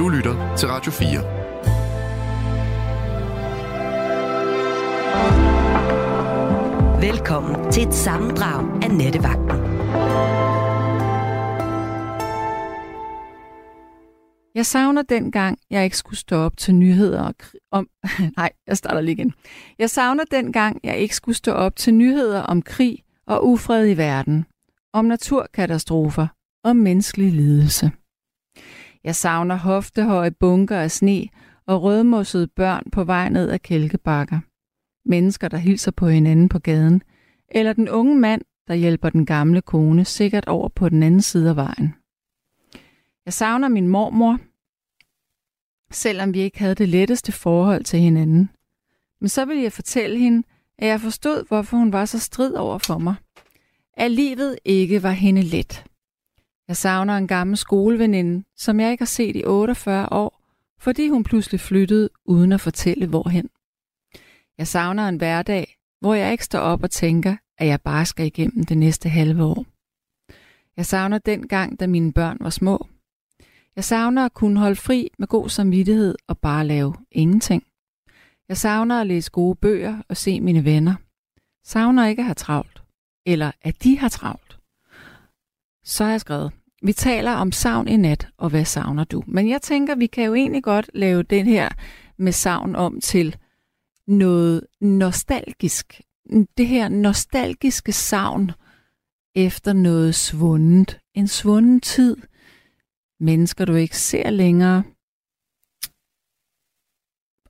Du lytter til Radio 4. Velkommen til et sammendrag af Nettevagten. Jeg savner dengang, jeg ikke skulle stå op til nyheder og om... Nej, jeg starter lige igen. Jeg savner dengang, jeg ikke skulle stå op til nyheder om krig og ufred i verden, om naturkatastrofer, og menneskelig lidelse. Jeg savner hoftehøje bunker af sne og rødmossede børn på vej ned ad kælkebakker. Mennesker, der hilser på hinanden på gaden. Eller den unge mand, der hjælper den gamle kone sikkert over på den anden side af vejen. Jeg savner min mormor, selvom vi ikke havde det letteste forhold til hinanden. Men så vil jeg fortælle hende, at jeg forstod, hvorfor hun var så strid over for mig. At livet ikke var hende let. Jeg savner en gammel skoleveninde, som jeg ikke har set i 48 år, fordi hun pludselig flyttede uden at fortælle hvorhen. Jeg savner en hverdag, hvor jeg ikke står op og tænker, at jeg bare skal igennem det næste halve år. Jeg savner den gang, da mine børn var små. Jeg savner at kunne holde fri med god samvittighed og bare lave ingenting. Jeg savner at læse gode bøger og se mine venner. Savner ikke at have travlt. Eller at de har travlt. Så har jeg skrevet, vi taler om savn i nat, og hvad savner du? Men jeg tænker, vi kan jo egentlig godt lave den her med savn om til noget nostalgisk. Det her nostalgiske savn efter noget svundet. En svunden tid. Mennesker, du ikke ser længere.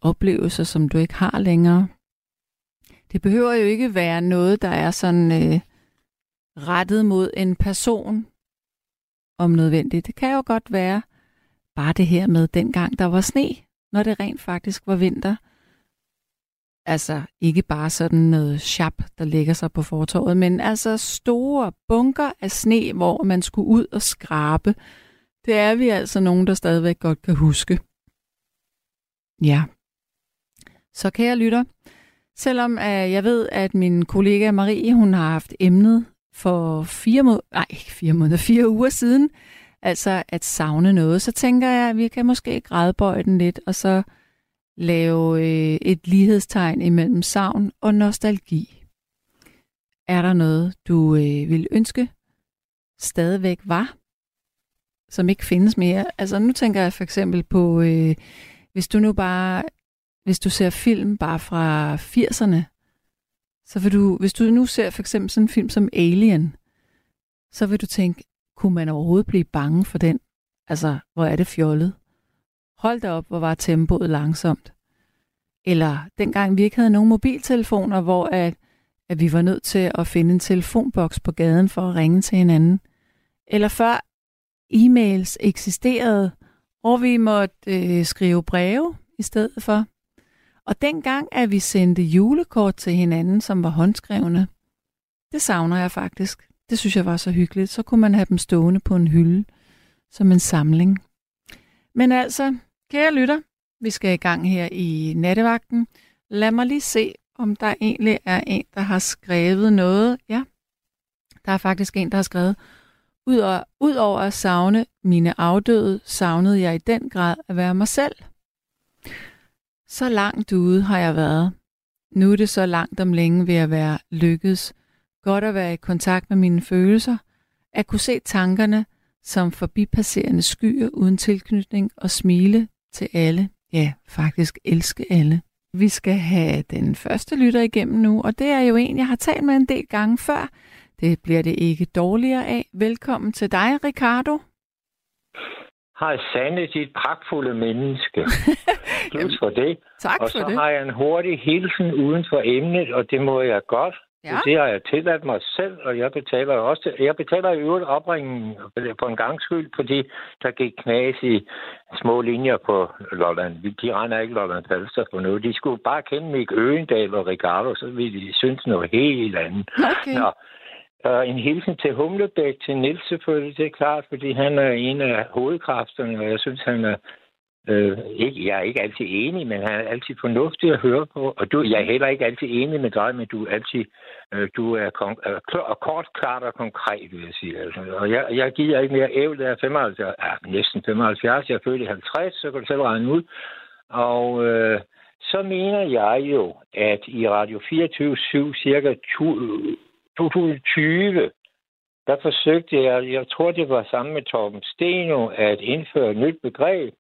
Oplevelser, som du ikke har længere. Det behøver jo ikke være noget, der er sådan øh, rettet mod en person, om nødvendigt. Det kan jo godt være bare det her med dengang der var sne, når det rent faktisk var vinter. Altså ikke bare sådan noget chap, der ligger sig på fortorvet, men altså store bunker af sne, hvor man skulle ud og skrabe. Det er vi altså nogen, der stadigvæk godt kan huske. Ja. Så kære lytter, selvom øh, jeg ved, at min kollega Marie, hun har haft emnet for fire må- nej, ikke fire måneder, fire uger siden, altså at savne noget, så tænker jeg, at vi kan måske grædbøje den lidt, og så lave øh, et lighedstegn imellem savn og nostalgi. Er der noget, du øh, vil ønske stadigvæk var, som ikke findes mere? Altså nu tænker jeg for eksempel på, øh, hvis du nu bare, hvis du ser film bare fra 80'erne, så vil du, hvis du nu ser for eksempel sådan en film som Alien, så vil du tænke, kunne man overhovedet blive bange for den? Altså, hvor er det fjollet? Hold da op, hvor var tempoet langsomt. Eller dengang vi ikke havde nogen mobiltelefoner, hvor at, at vi var nødt til at finde en telefonboks på gaden for at ringe til hinanden. Eller før e-mails eksisterede, hvor vi måtte øh, skrive breve i stedet for. Og dengang, at vi sendte julekort til hinanden, som var håndskrevne, det savner jeg faktisk. Det synes jeg var så hyggeligt. Så kunne man have dem stående på en hylde som en samling. Men altså, kære lytter, vi skal i gang her i nattevagten. Lad mig lige se, om der egentlig er en, der har skrevet noget. Ja, der er faktisk en, der har skrevet, Udover, udover at savne mine afdøde, savnede jeg i den grad at være mig selv. Så langt ude har jeg været. Nu er det så langt om længe ved at være lykkedes. Godt at være i kontakt med mine følelser. At kunne se tankerne som forbipasserende skyer uden tilknytning og smile til alle. Ja, faktisk elske alle. Vi skal have den første lytter igennem nu, og det er jo en, jeg har talt med en del gange før. Det bliver det ikke dårligere af. Velkommen til dig, Ricardo. Hej Sanne, dit pragtfulde menneske. Plus for det. Tak og for så det. har jeg en hurtig hilsen uden for emnet, og det må jeg godt. Ja. Det har jeg tilladt mig selv, og jeg betaler også. Jeg betaler i øvrigt opringen på en gang skyld, fordi der gik knas i små linjer på Lolland. De regner ikke Lolland Falster for noget. De skulle bare kende Mik Øgendal og Ricardo, så ville de synes noget helt andet. Okay. Nå, og en hilsen til Humlebæk, til Nils selvfølgelig, det er klart, fordi han er en af hovedkræfterne, og jeg synes, han er Øh, ikke, jeg er ikke altid enig, men han er altid fornuftig at høre på. Og du, jeg er heller ikke altid enig med dig, men du er altid øh, du er kon- øh, klar, kort, klart og konkret, vil jeg sige. Altså. Og jeg, jeg giver ikke mere ævl, der er 75, ja, næsten 75. Jeg er født i 50, så kan du selv regne ud. Og øh, så mener jeg jo, at i Radio 24 cirka 2020, der forsøgte jeg, jeg tror det var sammen med Torben Steno, at indføre et nyt begreb,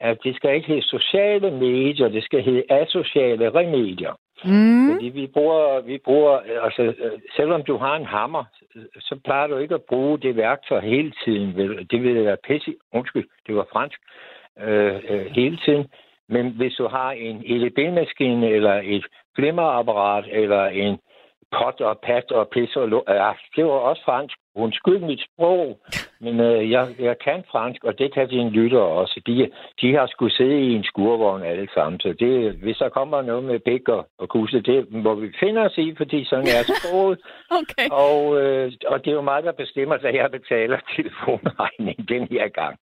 at det skal ikke hedde sociale medier, det skal hedde asociale remedier. Mm. Fordi vi bruger, vi bruger, altså selvom du har en hammer, så plejer du ikke at bruge det værktøj hele tiden. Det vil være pisse, undskyld, det var fransk, øh, øh, hele tiden. Men hvis du har en EDB-maskine, eller et glimmerapparat, eller en pot og pat og pis og lo- ja, det var også fransk. Undskyld mit sprog, men øh, jeg, jeg kan fransk, og det kan dine lytter også. De, de har skulle sidde i en skurvogn alle sammen, så det, hvis der kommer noget med pik og, og kusse, det må vi finde os i, fordi sådan er sproget. okay. og, øh, og det er jo mig, der bestemmer, at jeg betaler telefonregningen den her gang.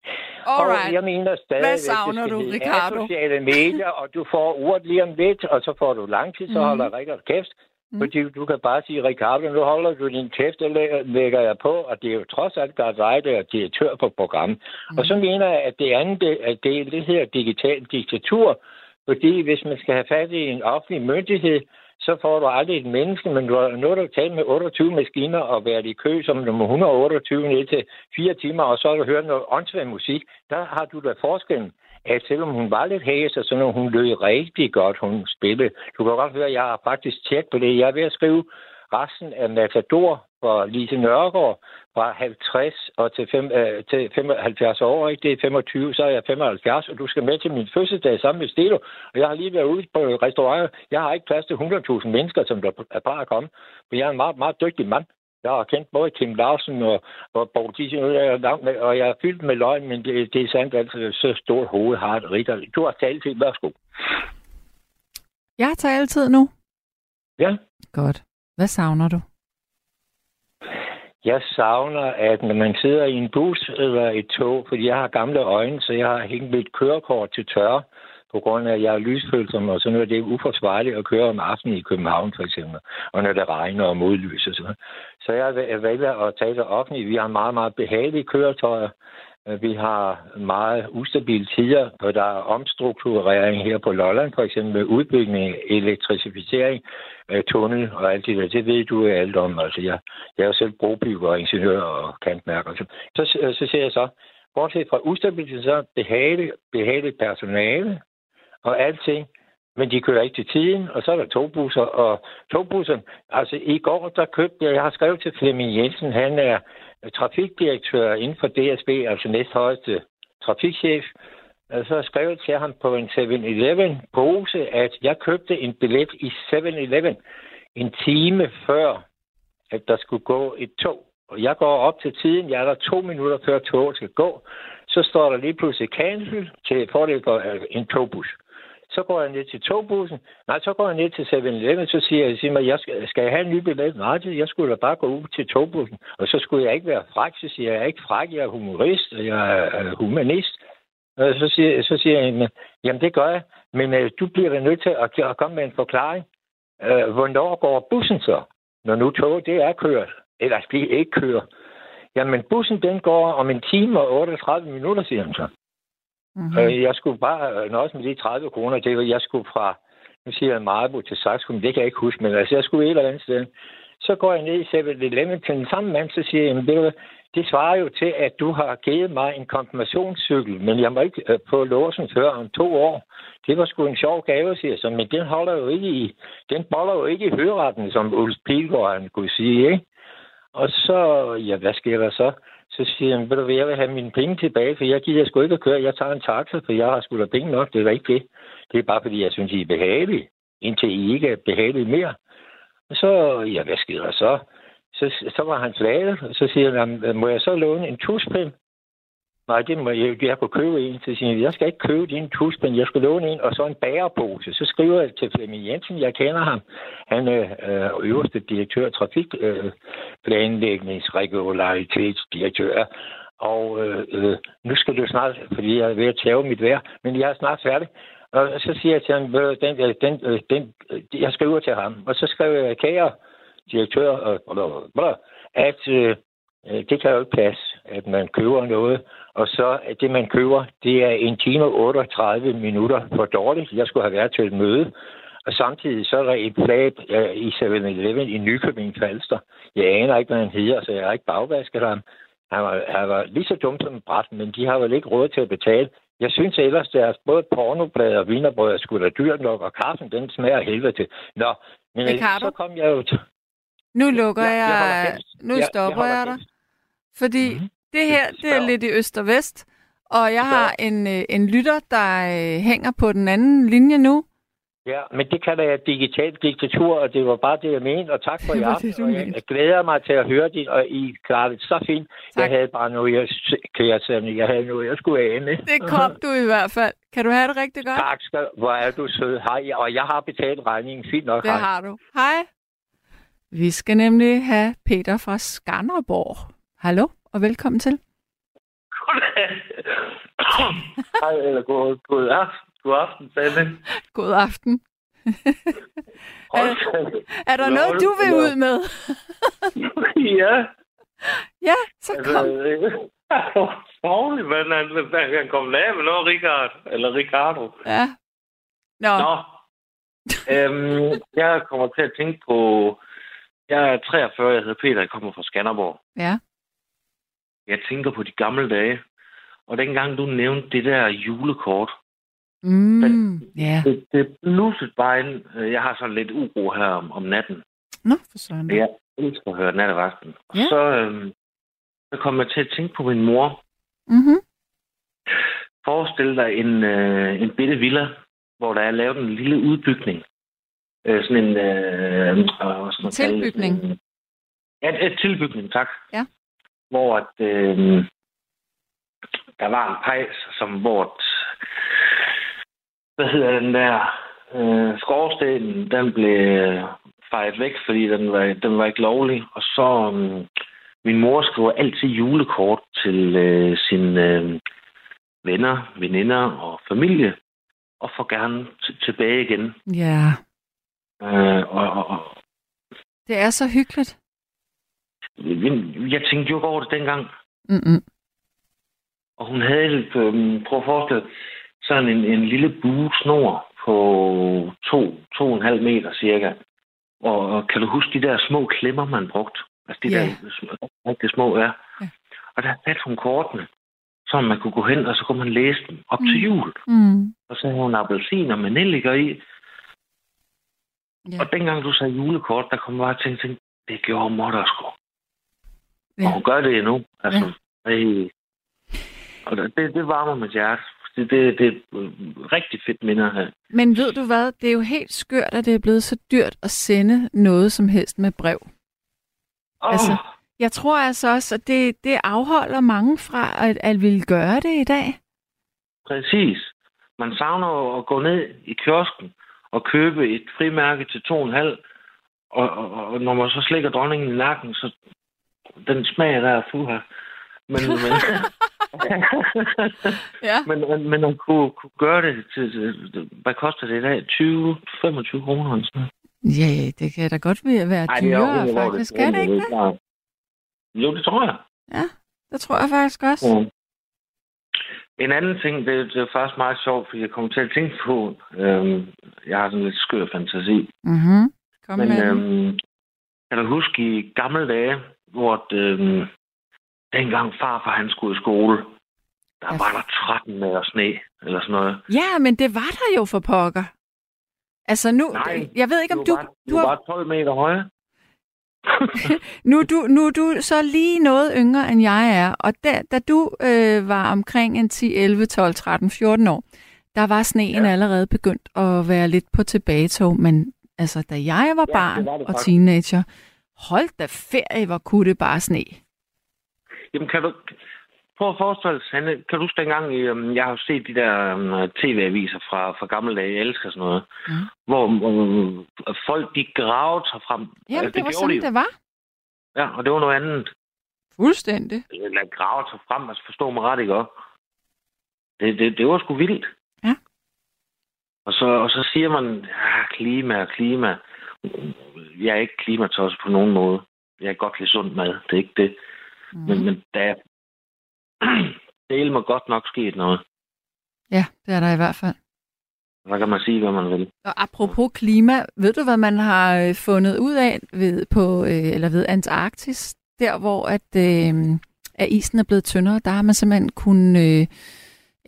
Alright. Og jeg mener stadig, Hvad savner at det du, Ricardo? sociale medier, og du får ordet lige om lidt, og så får du langtidsholder, mm. Rikard kæft, Mm. Fordi du kan bare sige, Ricardo, nu holder du din kæft, og lægger jeg på, og det er jo trods alt der dig, der er direktør på programmet. Mm. Og så mener jeg, at det andet, at det er det her digital diktatur, fordi hvis man skal have fat i en offentlig myndighed, så får du aldrig et menneske, men du har nået at tale med 28 maskiner og været i kø som nummer 128 ned til fire timer, og så har du hørt noget åndssvagt musik. Der har du da forskellen at selvom hun var lidt hæs, så noget, hun lød rigtig godt, hun spillede. Du kan godt høre, at jeg har faktisk tjekket på det. Jeg er ved at skrive resten af Matador for Lise Nørgaard fra 50 og til, 5, øh, til 75 år. Ikke? Det er 25, så er jeg 75, og du skal med til min fødselsdag sammen med Stelo. Og jeg har lige været ude på restauranter. Jeg har ikke plads til 100.000 mennesker, som der er bare at komme. Men jeg er en meget, meget dygtig mand. Jeg har kendt både Kim Larsen og, og Borg Thyssen, og jeg er fyldt med løgn, men det, det er sandt, altså så stort hoved har det Richard. Du har taletid, værsgo. Jeg har taletid nu. Ja. Godt. Hvad savner du? Jeg savner, at når man sidder i en bus eller et tog, fordi jeg har gamle øjne, så jeg har hængt mit kørekort til tørre, på grund af, at jeg er lysfølsom, og så nu er det uforsvarligt at køre om aftenen i København, for eksempel, og når det regner og modlyser. Så, så jeg vælger at tage det offentligt. Vi har meget, meget behagelige køretøjer. Vi har meget ustabile tider, og der er omstrukturering her på Lolland, for eksempel med udbygning, elektrificering, øh, tunnel og alt det der. Det ved du alt om. Altså, jeg, jeg er jo selv brobygger og ingeniør og kantmærker. Så, så, så ser jeg så, bortset fra ustabilitet, så behageligt, behageligt personale, og alting, men de kører ikke til tiden, og så er der togbusser, og togbusser, altså i går, der købte jeg, jeg har skrevet til Flemming Jensen, han er trafikdirektør inden for DSB, altså næsthøjeste trafikchef, og så har jeg skrevet til ham på en 7-Eleven pose, at jeg købte en billet i 7-Eleven en time før, at der skulle gå et tog. Og jeg går op til tiden, jeg er der to minutter før toget skal gå, så står der lige pludselig cancel til fordel for øh, en togbus. Så går jeg ned til togbussen. Nej, så går jeg ned til 7-Eleven, så siger jeg, siger jeg skal, skal jeg have en ny billet? Nej, jeg skulle da bare gå ud til togbussen. Og så skulle jeg ikke være fræk, så siger jeg, jeg er ikke fræk, jeg er humorist, og jeg er humanist. Og så siger, så siger jeg, jamen det gør jeg, men øh, du bliver da nødt til at, at komme med en forklaring. Øh, hvornår går bussen så? Når nu toget det er kørt, eller det ikke kører. Jamen bussen den går om en time og 38 minutter, siger han så. Mm-hmm. Øh, jeg skulle bare øh, nøjes med de 30 kroner. Det var, jeg skulle fra, nu siger jeg Marbo til Saxkum, det kan jeg ikke huske, men altså, jeg skulle et eller andet sted. Så går jeg ned i 7-Eleven til den samme mand, så siger jeg, jamen, det, det svarer jo til, at du har givet mig en konfirmationscykel, men jeg må ikke øh, låsen før om to år. Det var sgu en sjov gave, siger jeg, men den holder jo ikke i, den boller jo ikke i høreretten, som Ulf Pilgaard kunne sige, ikke? Og så, ja, hvad sker der så? Så siger han, ved du hvad, jeg vil have mine penge tilbage, for jeg gider sgu ikke at køre. Jeg tager en taxa, for jeg har sgu da penge nok. Det er ikke det. Det er bare fordi, jeg synes, I er behagelige, indtil I ikke er behagelige mere. Og så, ja, hvad sker der så? Så, så var han flaget, og så siger han, må jeg så låne en tuspind? Nej, det må jeg, jeg kunne købe en. til sin. jeg, skal ikke købe din tuspind, jeg skal låne en, og så en bærepose. Så skriver jeg til Flemming Jensen, jeg kender ham. Han er øh, øverste direktør, trafikplanlægningsregularitetsdirektør. Øh, og øh, øh, nu skal du snart, fordi jeg er ved at tage mit vejr, men jeg er snart færdig. Og så siger jeg til ham, den, øh, den, øh, den, den, jeg skriver til ham, og så skriver jeg, kære direktør, at øh, det kan jo ikke passe, at man køber noget, og så at det, man køber, det er en time og 38 minutter for dårligt. Jeg skulle have været til et møde, og samtidig så er der et flag i 7-Eleven i Nykøbing Falster. Jeg aner ikke, hvad han hedder, så jeg har ikke bagvasket ham. Han var, han var lige så dum som bræt, men de har vel ikke råd til at betale. Jeg synes ellers, deres både pornoblad og vinerbrød er sgu da dyrt nok, og kaffen, den smager helvede til. Nå, men Ricardo? så kom jeg jo til... Nu lukker Ja, jeg, jeg jeg nu Jeg- jeg stopper holder jeg dig. Fordi Mhm. Det her, det er lidt i øst og vest, og jeg har en, øh, en lytter, der øh, hænger på den anden linje nu. Ja, men det kan være digitalt diktatur, og det var bare det, jeg mente. Og tak for aften. det, og jeg, jeg glæder mig til at høre det, og I klarer det så fint. Tak. Jeg havde bare noget, jeg, Sanne, jeg havde noget, jeg skulle af med. Det kom du i hvert fald. Kan du have det rigtig godt? Tak skal Hvor er du sød. Hej. Og jeg har betalt regningen. Fint nok. Det hej. har du. Hej. Vi skal nemlig have Peter fra Skanderborg. Hallo, og velkommen til. Hej, eller god, god aften, god aften, Sanne. God aften. Da. Er der Nå, noget, du vil ud med? ja, Ja, så altså, kom. Sorglig, men han, han komme af med noget, Richard, eller Ricardo. Ja. Nå, Nå, øhm, jeg kommer til at tænke på, jeg er 43, jeg hedder Peter, jeg kommer fra Skanderborg. ja. Jeg tænker på de gamle dage, og dengang du nævnte det der julekort, Mm, ja. det, det blusset bare ind. Øh, Jeg har sådan lidt uro her om, om natten. Nå, for søren. Jeg elsker at høre nattevagten. Og Ja. så, øhm, så kom jeg til at tænke på min mor. Mm-hmm. Forestil dig en, øh, en bitte villa, hvor der er lavet en lille udbygning. Øh, sådan en... Øh, øh, skal man kalde? Tilbygning. Sådan en- Ja, et tilbygning, tak. Ja. Hvor at, øh, der var en pejs, som hvor... Hvad hedder den der? Øh, skorstenen, den blev fejret væk, fordi den var, den var ikke lovlig. Og så... Øh, min mor skriver altid julekort til øh, sine øh, venner, veninder og familie, og får gerne tilbage igen. Ja, Øh, og, og, og det er så hyggeligt. Jeg tænkte jo ikke over det dengang. Mm-mm. Og hun havde, øh, prøv at forestille sådan en, en lille bue snor på to, to og en halv meter cirka. Og, og kan du huske de der små klemmer, man brugte? Altså de Ja. der rigtig små, ja. Ja. Og der satte hun kortene, så man kunne gå hen, og så kunne man læse dem op Mm. til jul. Mm. Og så havde hun appelsiner med nelliker i. Ja. Og dengang du sagde julekort, der kom bare til at tænke, det gjorde mor der sgu. Ja. Og hun gør det endnu. Altså, Ja. Og det, det varmer mit hjerte. Det, det, det er rigtig fedt minder her. Men ved du hvad, det er jo helt skørt, at det er blevet så dyrt at sende noget som helst med brev. Oh, Altså- Jeg tror altså også, at det, det afholder mange fra at, at ville gøre det i dag. Præcis. Man savner at gå ned i kiosken og købe et frimærke til 2,5. Og, og, og når man så slikker dronningen i nakken, så den smag der er fuha. Men, men, Ja. men, men, men at kunne, kunne gøre det til, til, hvad koster det i dag? 20-25 kroner eller sådan. Ja, det kan da godt være Ej, det er dyrere, hvor faktisk. det Skal det ikke det? klart. Jo, det tror jeg. Det tror jeg faktisk også. Ja. En anden ting, det, det er faktisk meget sjovt, fordi jeg kommer til at tænke på, øhm, jeg har sådan lidt skør fantasi, Mhm. Kom men med øhm, kan du huske i gamle dage, hvor øhm, dengang farfar han skulle i skole, der Ja. var der 13 meter sne, eller sådan noget. Ja, men det var der jo for pokker. Altså nu, Nej, jeg ved ikke om du, var, du var har, bare 12 meter høje. nu, er du, nu er du så lige noget yngre end jeg er, og da, da du øh, var omkring en 10, 11, 12, 13, 14 år, der var sneen ja. Allerede begyndt at være lidt på tilbagetog, men altså da jeg var Ja, barn det var det og teenager, hold da ferie, hvor kunne det bare sne. Jamen, kan du... Prøv at forestille dig, Sanne, kan du huske dengang, i, øhm, jeg har set de der øhm, tv-aviser fra, fra gamle dage, jeg elsker sådan noget, Mm. hvor øhm, folk, de gravede sig frem. Jamen, Altså, det var gjorde sådan, de jo. det var. Ja, og det var noget andet. Fuldstændig. Eller graver sig frem, altså forstå mig ret, ikke også? Det, det, det var sgu vildt. Ja. Og så, og så siger man, ja, klima og klima. Jeg er ikke klimatosset på nogen måde. Jeg er godt lidt sund mad, det er ikke det. Mm. Men, men der er det må godt nok sket noget. Ja, det er der i hvert fald. Så kan man sige, hvad man vil. Og apropos klima, ved du, hvad man har øh, fundet ud af ved, på, øh, eller ved Antarktis? Der, hvor at, øh, at isen er blevet tyndere, der har man simpelthen kun... Øh,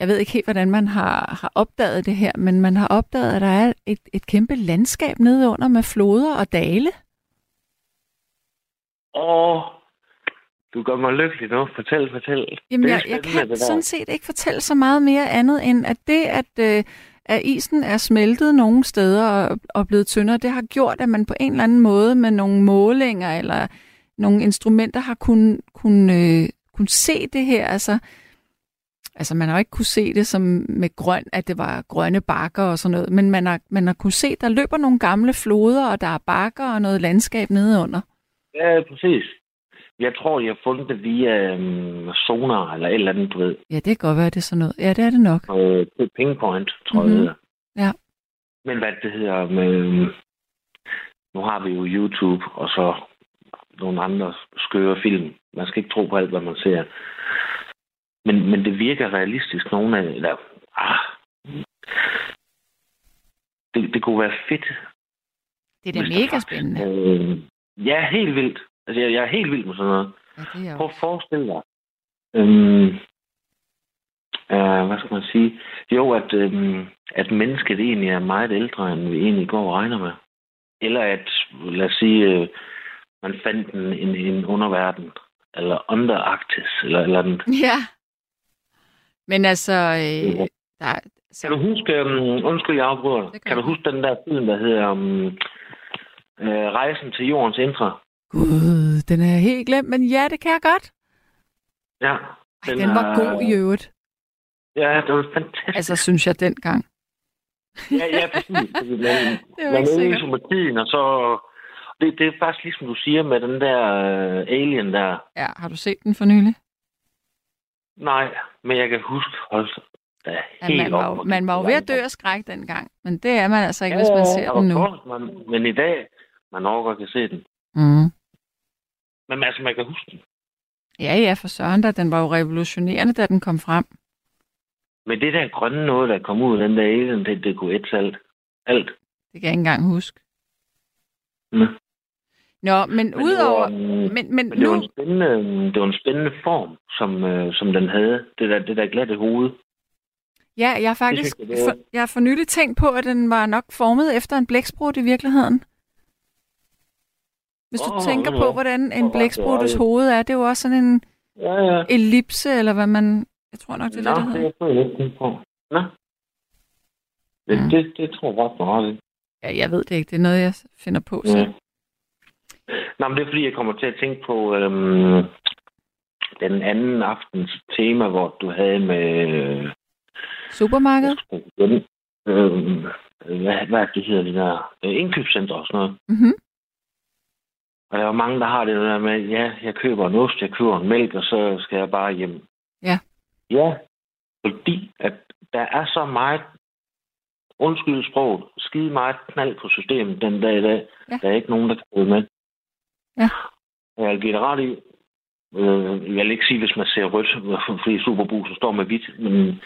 jeg ved ikke helt, hvordan man har, har opdaget det her, men man har opdaget, at der er et, et kæmpe landskab nede under med floder og dale. Åh, du gør mig lykkelig nu. Fortæl, fortæl. Jamen, jeg, jeg kan sådan set ikke fortælle så meget mere andet, end at det, at, øh, at isen er smeltet nogle steder og, og blevet tyndere, det har gjort, at man på en eller anden måde med nogle målinger eller nogle instrumenter har kunnet kun, øh, kun se det her. Altså, altså, man har jo ikke kunne se det som med grøn, at det var grønne bakker og sådan noget, men man har, man har kunne se, der løber nogle gamle floder, og der er bakker og noget landskab nedenunder. Ja, præcis. Jeg tror, jeg har fundet det via um, sonar eller et eller andet, du ved. Ja, det kan godt være, det er sådan noget. Ja, det er det nok. Øh, til Pingpoint, tror mm-hmm. Mhm. jeg. det hedder. Ja. Men hvad det hedder med... øhm, Nu har vi jo YouTube, og så nogle andre skøre film. Man skal ikke tro på alt, hvad man ser. Men, men det virker realistisk, nogle af... Eller, ah, det, det kunne være fedt. Det er da mega spændende. Øh, ja, helt vildt. Altså, jeg, jeg er helt vild med sådan noget. Ja, det er. Prøv at forestille dig. Øhm, øh, hvad skal man sige? Jo, at, øhm, at mennesket egentlig er meget ældre, end vi egentlig går og regner med. Eller at, lad os sige, øh, man fandt en, en, en underverden, eller underarktis, eller eller andet. Ja. Men altså, øh, der, Kan du huske, um, undskyld, jeg afbryder, kan kan du huske den der film, der hedder um, øh, Rejsen til jordens indre? Gud, den er helt glemt, men ja, det kan jeg godt. Ja. Ej, den var er- god i øvrigt. Ja, det var fantastisk. Altså, synes jeg dengang. Ja, ja, præcis. Man, Det var man ikke sikkert. i tiden, og så... Det, det er faktisk ligesom du siger med den der uh, alien der. Ja, har du set den for nylig? Nej, men jeg kan huske, hold da, Ja, helt man, var, op man var jo ved at dø af skræk dengang, men det er man altså ikke, hvis man ser den nu. Man, men i dag, man overgår kan se den. Mm. Men altså, man kan huske den. Ja, ja, for søren da, den var jo revolutionerende, da den kom frem. Men det der grønne noget, der kom ud af den der alien, det, det kunne et alt. Alt. Det kan jeg ikke engang huske. Mm. Nå, men, Men det udover... var, Men, men, Men det var, nu... en spændende, det var en spændende form, som, øh, som den havde. Det der, det der glatte hoved. Ja, jeg har faktisk synes jeg, det for, jeg har for nylig tænkt på, at den var nok formet efter en blæksprut i virkeligheden. Hvis du Åh, tænker ja. på, hvordan en Åh, blæksprutes det er- hoved er, det er jo også sådan en Ja, ja. ellipse, eller hvad man... Jeg tror nok, det er Nå, det, det det hedder. er jeg ikke på. Nå. Det, Mm. det, det tror jeg ret meget i. Ja, jeg ved det ikke. Det er noget, jeg finder på Ja. Nå, men det er fordi, jeg kommer til at tænke på øhm, den anden aftens tema, hvor du havde med... Øh, Supermarked? øhm, hvad, hvad er det, hedder det der? Øh, indkøbscenter og sådan noget. Mhm. Og der er mange, der har det der med, ja, jeg køber en ost, jeg køber en mælk, og så skal jeg bare hjem. Ja. Ja, fordi at der er så meget, undskyld sproget, skide meget knald på systemet den dag i dag. Ja. Der er ikke nogen, der kan med. Ja. Jeg vil give det ret i, øh, jeg vil ikke sige, hvis man ser rødt, fordi Superbrusen står med hvidt, men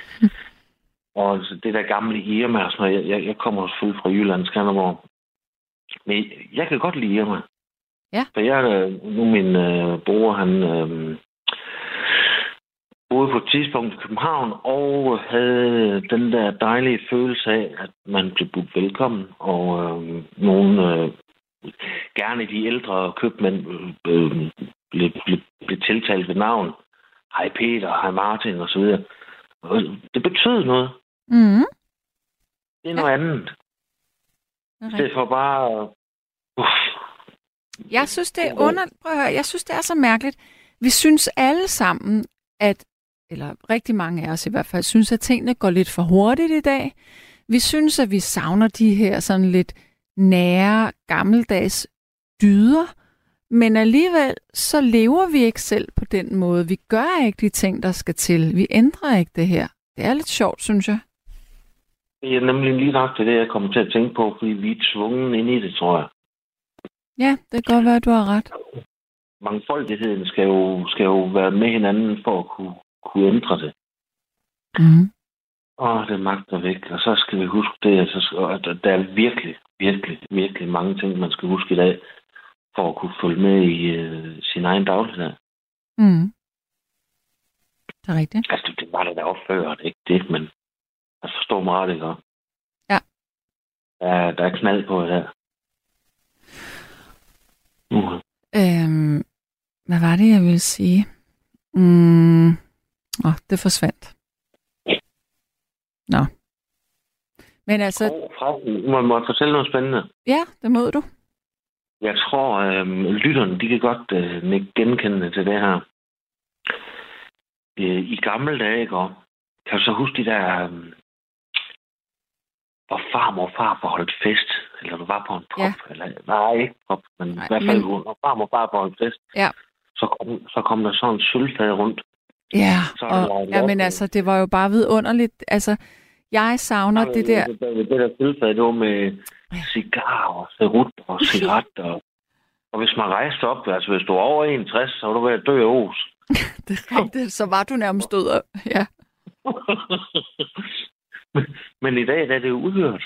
og altså, det der gamle Irma sådan noget, jeg, jeg, jeg kommer selvfølgelig fra Jylland, Skanderborg. Men jeg kan godt lide Irma. Ja. For jeg, øh, nu min øh, bror, han øh, boede på et tidspunkt i København, og havde den der dejlige følelse af, at man blev budt velkommen, og øh, nogen, øh, gerne de ældre købmænd, øh, blev, blev, blev tiltalt ved navn. Hej Peter, hej Martin, og så videre. Det betød noget. Mhm. Det er noget andet. Det I stedet for bare... Uff. Jeg synes, det er under... Prøv at høre, jeg synes, det er så mærkeligt. Vi synes alle sammen, at, eller rigtig mange af os i hvert fald, synes, at tingene går lidt for hurtigt i dag. Vi synes, at vi savner de her sådan lidt nære, gammeldags dyder. Men alligevel, så lever vi ikke selv på den måde. Vi gør ikke de ting, der skal til. Vi ændrer ikke det her. Det er lidt sjovt, synes jeg. Det er nemlig lige nok det, jeg kommer til at tænke på, fordi vi er tvungen ind i det, tror jeg. Ja, det kan godt være, at du har ret. Mangfoldigheden skal jo, skal jo være med hinanden for at kunne, kunne ændre det. Mm. Åh, det magter væk. Og så skal vi huske det, at, der er virkelig, virkelig, virkelig mange ting, man skal huske i dag, for at kunne følge med i øh, sin egen dagligdag. Mm. Det er rigtigt. Altså, det var det der opfører, det ikke det, men jeg forstår mig ret, ikke? Ja. ja. Der er knald på her. Uh. Øhm, hvad var det, jeg ville sige? Mm. Åh, det forsvandt. Nå. Men altså, Forresten, må, må jeg fortælle noget spændende? ja, det må du. Jeg tror, øh, lytterne, de kan godt øh, genkende til det her. Øh, I gamle dage, ikke? Kan du så huske de der, øh, hvor farmor og far holdt fest? Eller du var på en pop? Ja. Eller, nej, ikke pop, men Nej, i hvert fald, men- når farmor og far holdt fest, Ja. så, kom, så kom der sådan en sølvfad rundt. Ja, Så og, ja, men altså, det var jo bare vidunderligt. Altså, jeg savner det der. Det, det, det der sølvfad, det var med cigarer og cerut og cigaretter. og hvis man rejste op, altså hvis du var over 61, så var du ved at dø af os. Det er rigtigt. Så var du nærmest død. Ja, men, men i dag der er det jo udhørt.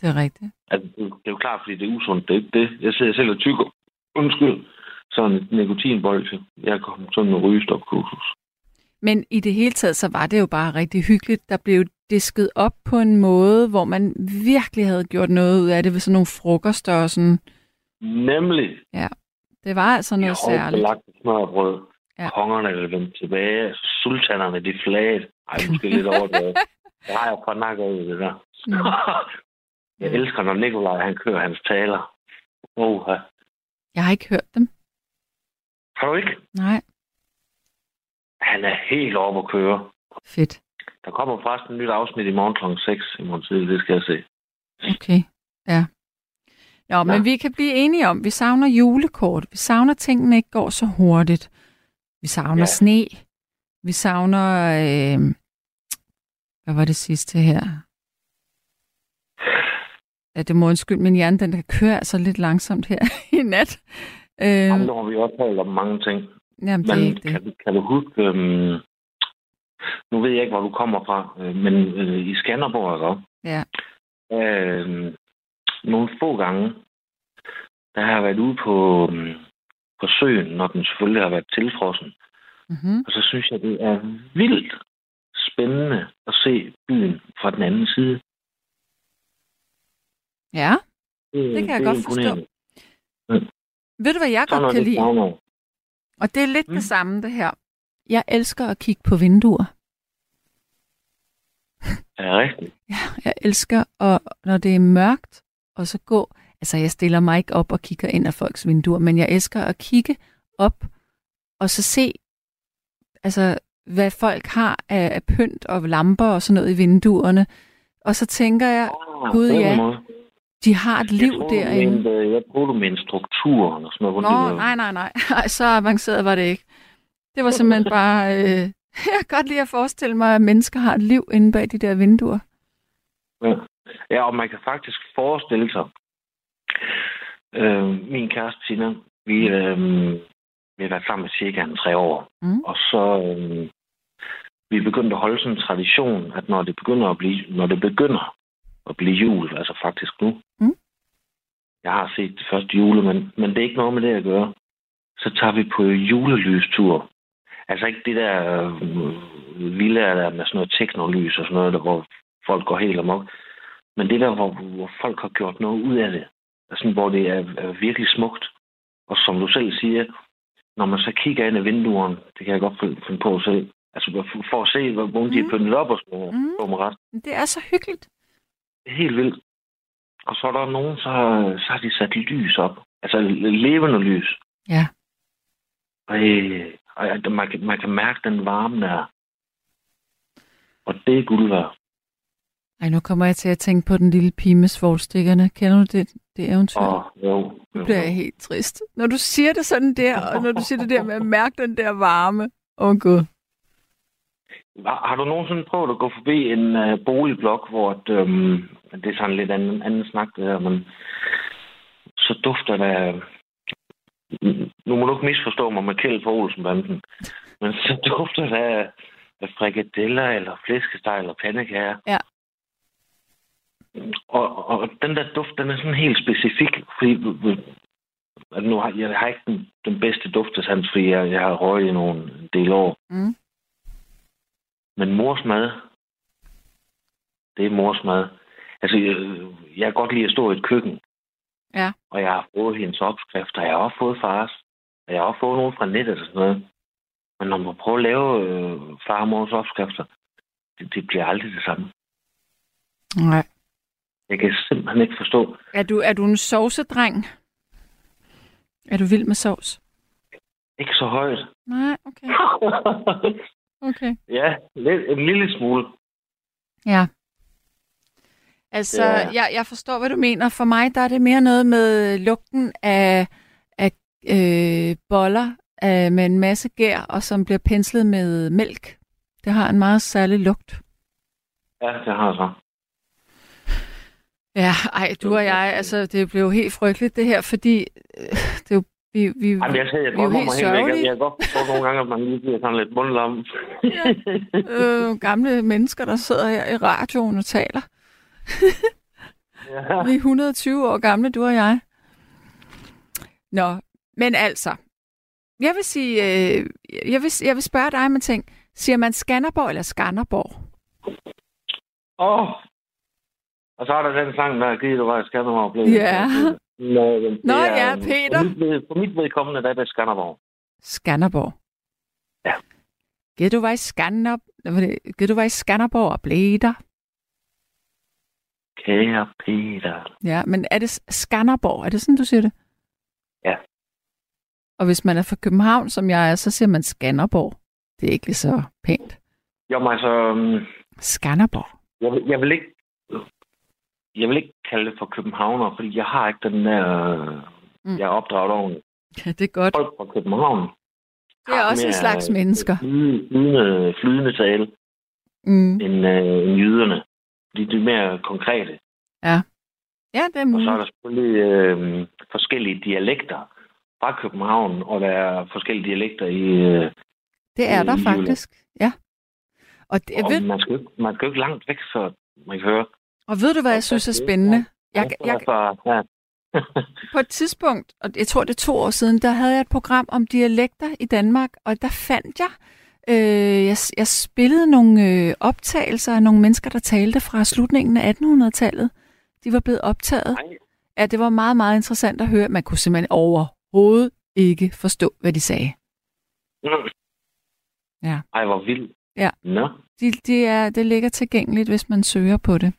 det er rigtigt. Altså, det, er jo- det er jo klart, fordi det er usundt. Det er ikke det. Jeg sidder selv og tykker. Undskyld. Sådan et nikotinbolse. Jeg kom sådan en rygestopkursus. Men i det hele taget, så var det jo bare rigtig hyggeligt. Der blev disket op på en måde, hvor man virkelig havde gjort noget ud af det ved sådan nogle frokoster og sådan. Nemlig Det var altså noget højt særligt. belagt smørbrød. Ja. Ja. Kongerne er vendt tilbage. Sultanerne, de flagede. Ej, måske lidt over det. Har jeg fra nakker ud, det der. Mm. Jeg elsker, når Nikolaj han kører hans taler. Oh, Jeg har ikke hørt dem. har du ikke? Nej, Han er helt oppe at køre. fedt. Der kommer forresten et nyt afsnit i morgen kl. 6 i morgen tidlig. Det skal jeg se. Okay, ja. Men Ja. vi kan blive enige om, vi savner julekort. Vi savner, at tingene ikke går så hurtigt. Vi savner Ja. sne. Vi savner... Øh, hvad var det sidste her? Ja, det må undskylde, min hjerne, den kan køre altså lidt langsomt her i nat. Øh, Jamen, nu har vi også talt om mange ting. jamen, det er Men ikke det. kan, du- kan du huske... Øhm, nu ved jeg ikke, hvor du kommer fra, øh, men øh, i Skanderborg, også? Ja. Øh, nogle få gange, der har jeg været ude på, øhm, på søen, når den selvfølgelig har været tilfrossen. Mm-hmm. Og så synes jeg, det er vildt spændende at se byen fra den anden side. Ja, Det kan jeg er godt forstå. imponerende. ved du, hvad jeg Sådan godt kan det lide? Og det er lidt Mm. det samme, det her. Jeg elsker at kigge på vinduer. Er det rigtigt? Jeg elsker, at, når det er mørkt, og så gå... Altså, jeg stiller mig ikke op og kigger ind af folks vinduer, men jeg elsker at kigge op og så se, altså, hvad folk har af, af pynt og lamper og sådan noget i vinduerne. Og så tænker jeg, Ah, Gud, ja. de har et liv jeg du derinde. mente, øh, jeg troede, du mente strukturen og sådan noget. Nå, nej, nej, nej. Ej, så avanceret var det ikke. Det var simpelthen bare... Øh, jeg kan godt lide at forestille mig, at mennesker har et liv inde bag de der vinduer. Ja. ja, og man kan faktisk forestille sig, øh, min kæreste Tina, vi, øh, vi har været sammen i cirka en tre år, Mm. og så øh, vi er begyndt at holde sådan en tradition, at når det begynder at blive, når det begynder at blive jul, altså faktisk nu, Mm. jeg har set det første julemand, men det er ikke noget med det at gøre, så tager vi på julelystur. Altså ikke det der øh, villaer der med sådan noget teknolys og sådan noget, der, hvor folk går helt amok. Men det der, hvor, hvor folk har gjort noget ud af det. Altså, hvor det er, er virkelig smukt. Og som du selv siger, når man så kigger ind ad vinduerne, det kan jeg godt finde på at se. Altså for- for at se, hvor hvor de er Mm. pyntet op og sådan noget. Mm. Mm. På mig ret. Det er så hyggeligt. Det er helt vildt. Og så er der nogen, så, så har de sat lys op. Altså levende lys. Ja. Og, øh, og ja, man, kan, man kan mærke den varme der. Og det er guld værd. Ej, nu kommer jeg til at tænke på den lille pige med svovlstikkerne. Kender du det, det eventyr? Og jo, Nu bliver jeg helt trist. Når du siger det sådan der, og når du siger det der med at mærke den der varme. Åh, oh, gud. Har du nogensinde prøvet at gå forbi en uh, boligblok, hvor et, øhm, det er sådan lidt anden, anden snak, det her, men så dufter der... Nu må du ikke misforstå mig med Kjeld for Olsenbanden, men så dufter der af frikadeller eller flæskesteg eller pandekager. Ja. Og, og den der duft, den er sådan helt specifik, fordi at nu har, jeg har ikke den, den bedste duftesans, fordi jeg, jeg har røget i nogle del år. Mm. Men mors mad, det er mors mad. Altså, jeg, jeg kan godt lide at stå i et køkken. Ja. Og jeg har fået hendes opskrifter, og jeg har også fået fars. Og jeg har også fået nogle fra nettet og sådan noget. Men når man prøver at lave øh, far og mors opskrifter, det, det bliver aldrig det samme. Nej. Jeg kan simpelthen ikke forstå. Er du, er du en sovsedreng? Er du vild med sovs? Ikke så højt. Nej, okay. Okay. ja, lidt, en lille smule. Ja. Altså, Ja. jeg, jeg forstår, hvad du mener. For mig, der er det mere noget med lugten af, af øh, boller øh, med en masse gær, og som bliver penslet med mælk. Det har en meget særlig lugt. Ja, det har så. Ja, ej, du og jeg, altså, det blev helt frygteligt det her, fordi øh, det er jo, vi, vi, Jamen, jeg sagde, jeg vi er jo helt sørgelige. Jeg kan godt forstå nogle gange, at man lige bliver sådan lidt mundlam. øh, gamle mennesker, der sidder her i radioen og taler. Ja. Vi er 120 år gamle, du og jeg. Nå, men altså, jeg vil sige, øh, jeg, vil, jeg vil spørge dig med ting. Siger man Skanderborg eller Skanderborg? Åh. Oh. Og så er der den sang, der givet, du var Skanderborg. Blev Ja. Nå, det Nå er- ja, Peter. For mit, for mit vedkommende, der er det Skanderborg. Skanderborg. Ja. Gid du var i Skanderborg, du var i Skanderborg og blev der? Kære Peter. Ja, men er det Skanderborg? Er det sådan, du siger det? Ja. Og hvis man er fra København, som jeg er, så siger man Skanderborg. Det er ikke lige så pænt. Jo, men altså, øhm, Skanderborg. jeg, vil- jeg vil ikke jeg vil ikke kalde det for københavner, fordi jeg har ikke den der... Mm. Jeg er opdraget ordentligt. Ja, det er godt. Folk fra København. Det er også en slags mennesker. Flydende, flydende tale Mm. end, øh, end jyderne. De er mere konkrete. Ja, det er Og så er muligt. der selvfølgelig øh, forskellige dialekter fra København, og der er forskellige dialekter i... Øh, Det er der i faktisk. Ja. Og, det, og ved, man, skal, ikke- man skal jo ikke langt væk, så man kan høre. og ved du, hvad jeg synes er spændende? Jeg, jeg, Fra, ja. på et tidspunkt, og jeg tror det er to år siden, der havde jeg et program om dialekter i Danmark, og der fandt jeg, øh, jeg, jeg spillede nogle øh, optagelser af nogle mennesker, der talte fra slutningen af 1800-tallet. De var blevet optaget. Nej. Ja, det var meget, meget interessant at høre. Man kunne simpelthen overhovedet ikke forstå, hvad de sagde. Mm. Ja. Ej, hvor vildt. Ja. Nå, De, de er, det ligger tilgængeligt, hvis man søger på det.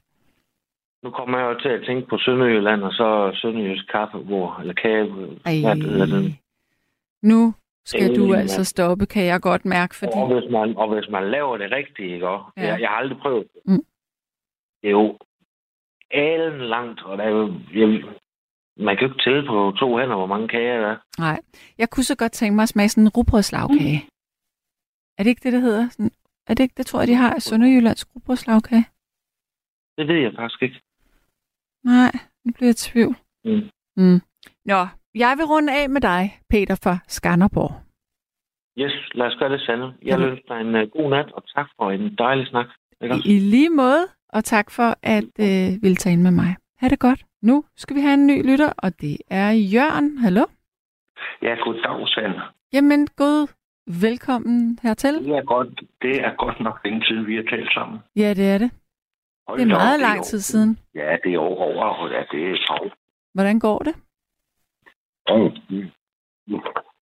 nu kommer jeg jo til at tænke på Sønderjylland, og så Sønderjysk kaffebord, eller kage. Ej. Hvad det? Nu skal du altså stoppe, kan jeg godt mærke, fordi... Og hvis, man, og hvis man laver det rigtigt, ikke? Ja. Ja. Jeg, jeg har aldrig prøvet det. Mm. Det er jo alen langt, og der er jo... Jeg, man kan jo ikke tælle på to hænder, hvor mange kager der er. Nej, jeg kunne så godt tænke mig at smage sådan en rugbrødslagkage. Mm. Er det ikke det, det hedder? Sådan, er det ikke, det tror jeg, de har, Sønderjyllands rugbrødslagkage? Det ved jeg faktisk ikke. Nej, nu bliver jeg i tvivl. Mm. Mm. Nå, jeg vil runde af med dig, Peter fra Skanderborg. Yes, lad os gøre det sande. Jeg du- ønsker dig en uh, god nat, og tak for en dejlig snak. Ikke? I, I lige måde, og tak for at øh, ville tage ind med mig. Ha' det godt. Nu skal vi have en ny lytter, og det er Jørgen. Hallo? Ja, goddag, Sand. Jamen, god velkommen hertil. Det er godt, det er godt nok længe siden, vi har talt sammen. Ja, det er det. Hold Det er op, meget lang tid siden. Ja, det er over, over og ja, det er travlt. Hvordan går det? Mm.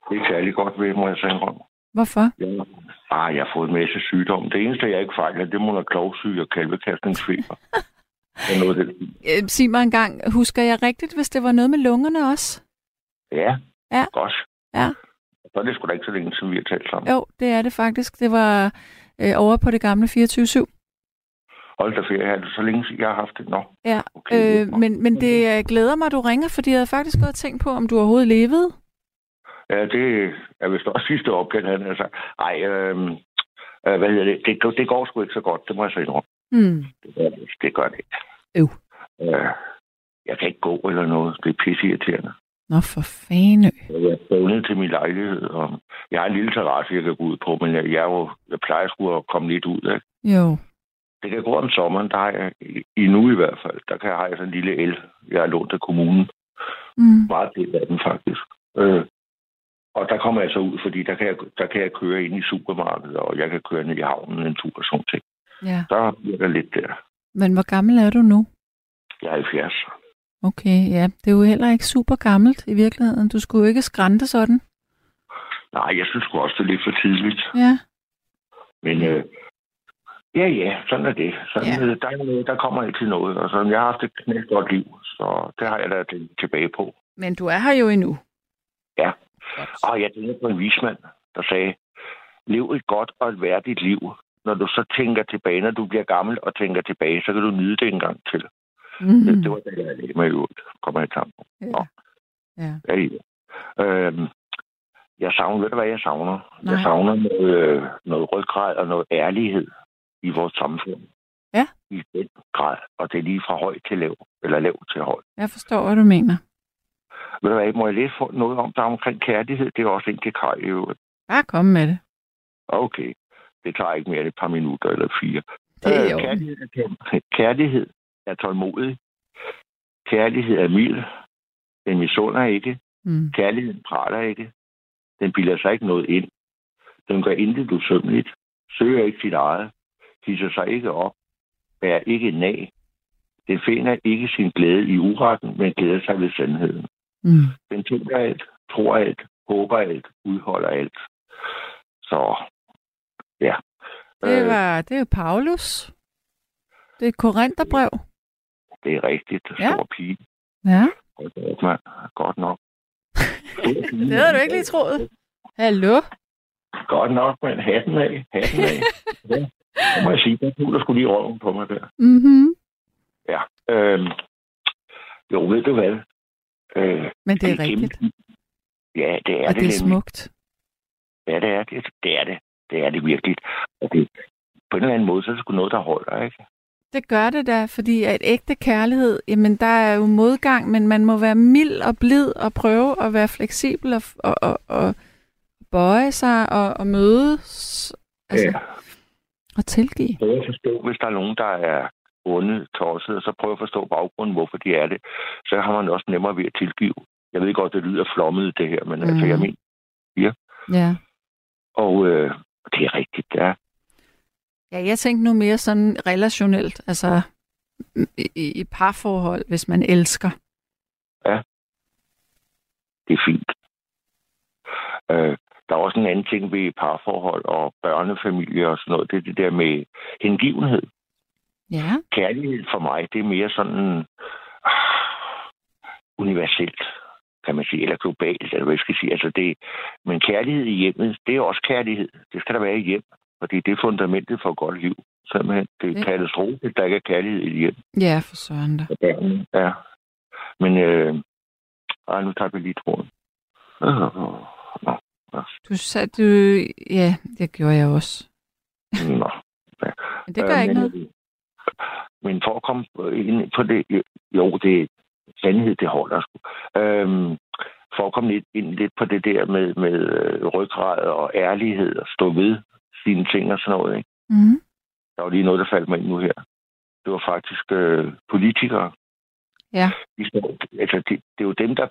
Det er særlig godt ved, må jeg sige om. Hvorfor? Ja. Ah, jeg har fået en masse sygdomme. Det eneste, jeg ikke fejler, det må være klovsyge og kalvekastningsfeber. er. Øh, sig mig en gang, husker jeg rigtigt, hvis det var noget med lungerne også? Ja, Ja. godt. Ja. Så er det sgu da ikke så længe siden, vi har talt sammen. Jo, det er det faktisk. Det var øh, over på det gamle 24-7. Hold da ferie, er det så længe jeg har haft det? Nå, Ja, okay. øh, men, men det øh, glæder mig, at du ringer, fordi jeg havde faktisk gået og tænkt på, om du overhovedet levede. Ja, det er vist også sidste opkald, han altså. Ej, øh, øh, hvad hedder det? det? Det går sgu ikke så godt, det må jeg så indrømme. Hmm. Det gør det, det, gør det ikke. Øv. Øh, jeg kan ikke gå eller noget. Det er pisseirriterende. Nå, for fane. Jeg er bundet til min lejlighed, og jeg har en lille terrasse, jeg kan gå ud på, men jeg, jeg, er jo, jeg plejer sgu at komme lidt ud af. Jo. Det kan gå om sommeren, der har jeg, i- nu i hvert fald, der kan jeg have sådan en lille el, jeg har lånt af kommunen. Mm. Meget del af den faktisk. Øh, og der kommer jeg så ud, fordi der kan jeg, der kan jeg køre ind i supermarkedet, og jeg kan køre ned i havnen en tur og sådan ting. Ja. Der bliver der lidt der. Men hvor gammel er du nu? Jeg er 70. Okay, ja. Det er jo heller ikke super gammelt i virkeligheden. Du skulle jo ikke skrante sådan. Nej, jeg synes også, det er lidt for tidligt. Ja. Men øh, ja, ja, sådan er det. Sådan, Ja. ja. der, er noget, der kommer altid noget. Og sådan, jeg har haft et knægt godt liv, så det har jeg da tilbage på. Men du er her jo endnu. Ja. Og jeg tænker på en vismand, der sagde, lev et godt og et værdigt liv. Når du så tænker tilbage, når du bliver gammel og tænker tilbage, så kan du nyde det en gang til. Mm. Mm. Det, det var det, jeg lagde mig i øvrigt. Kommer jeg i tanke om. Ja. ja. Ja, ja. Øhm, jeg savner, ved du hvad jeg savner? Nej. Jeg savner noget, øh, noget ryggrad og noget ærlighed i vores samfund. Ja. I den grad. Og det er lige fra høj til lav, eller lav til høj. Jeg forstår, hvad du mener. Ved du hvad, må jeg læse for- noget om der omkring kærlighed? Det er også en dekar i øvrigt. Bare kom med det. Okay. Det tager ikke mere end et par minutter eller fire. Det er Øh, jo. kærlighed, er, kærlighed er tålmodig. Kærlighed er mild. Den misunder ikke. Mm. Kærligheden praler ikke. Den bilder sig ikke noget ind. Den gør intet usømmeligt. Søger ikke sit eget. Hisser sig ikke op. Er ikke nag. Den finder ikke sin glæde i uretten, men glæder sig ved sandheden. Mm. Den tænker alt, tror alt, håber alt, udholder alt. Så, ja. Det, Øh, var, det er Paulus. Det er et det er rigtigt. Ja. Stor pige. Ja. Godt nok, mand. Godt nok. Det havde du ikke lige troet. Hallo? Godt nok, mand. Hatten af. Hatten af. ja. Det må jeg sige. Der puler skulle lige røven på mig der. Mm-hmm. Ja. Øhm, jo, ved du hvad? Øh, Men det er gennem- rigtigt. Ja, det er Og det, det er nemlig. smukt. Ja, det er det. Det er det. Det er det virkelig. Og det, på en eller anden måde, så er det sgu noget, der holder, ikke? Det gør det da, fordi at ægte kærlighed, jamen der er jo modgang, men man må være mild og blid og prøve at være fleksibel og, og, og, og bøje sig og, og mødes altså, Ja. Og tilgive. Prøv at forstå, hvis der er nogen, der er onde, tosset, og så prøv at forstå baggrunden, hvorfor de er det. Så har man også nemmere ved at tilgive. Jeg ved godt, det lyder flommet, det her, men mm. altså, jeg Mhm. mener, Ja. og øh, det er rigtigt, ja. ja, jeg tænkte nu mere sådan relationelt, altså i, i parforhold, hvis man elsker. Det er fint. Øh, der er også en anden ting ved parforhold og børnefamilie og sådan noget. Det er det der med hengivenhed. Ja. Kærlighed for mig, det er mere sådan ah, universelt, kan man sige, eller globalt, eller hvad jeg skal sige. Altså det, men kærlighed i hjemmet, det er også kærlighed. Det skal der være i hjem, fordi det er fundamentet for et godt liv. Simpelthen. Det er Ja. katastrofe, at der ikke er kærlighed i hjem. Ja, for søren da. Ja. Men øh, ej, nu tager vi lige tråden. Øh, Nå, Du sagde, du... Ja, det gjorde jeg også. nå. Men det gør Øh, ikke men, noget. Men for at komme ind på det, jo, det sandhed, det holder sgu. Øhm, for at komme lidt ind lidt på det der med, med øh, ryggrad og ærlighed og stå ved sine ting og sådan noget. Ikke? Mm. Der var lige noget, der faldt mig ind nu her. Det var faktisk øh, politikere. Ja. De står, altså, det, det er jo dem, der...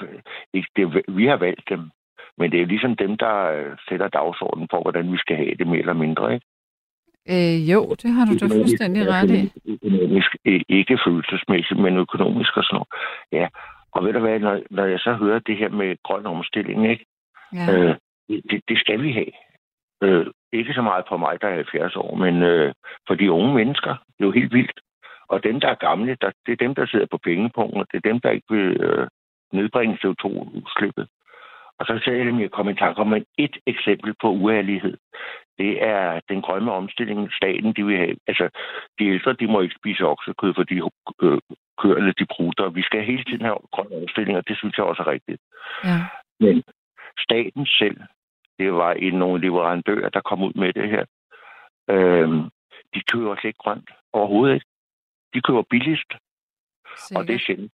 Ikke, det er, vi har valgt dem, men det er jo ligesom dem, der øh, sætter dagsordenen for, hvordan vi skal have det mere eller mindre. Ikke? Øh, jo, det har du da fuldstændig ret i. Økonomisk, ikke følelsesmæssigt, men økonomisk og sådan noget. Ja, og ved du hvad, når, når jeg så hører det her med grøn omstilling, ikke? Ja. Øh, det, det skal vi have. Øh, ikke så meget for mig, der er 70 år, men øh, for de unge mennesker. Det er jo helt vildt. Og dem, der er gamle, der, det er dem, der sidder på pengepunkten, det er dem, der ikke vil øh, nedbringe CO2-udslippet. Og så sagde jeg, at jeg kom i tanke om et eksempel på uærlighed. det er den grønne omstilling, staten de vil have. Altså, de ældre, de må ikke spise oksekød, fordi øh, køerne, de prutter. Vi skal hele tiden have grøn omstilling, og det synes jeg også er rigtigt. Ja. Men staten selv, det var en, nogle leverandører, der kom ud med det her. Øhm, de køber slet ikke grønt overhovedet ikke. De køber billigst, Sikkert. og det er sjældent.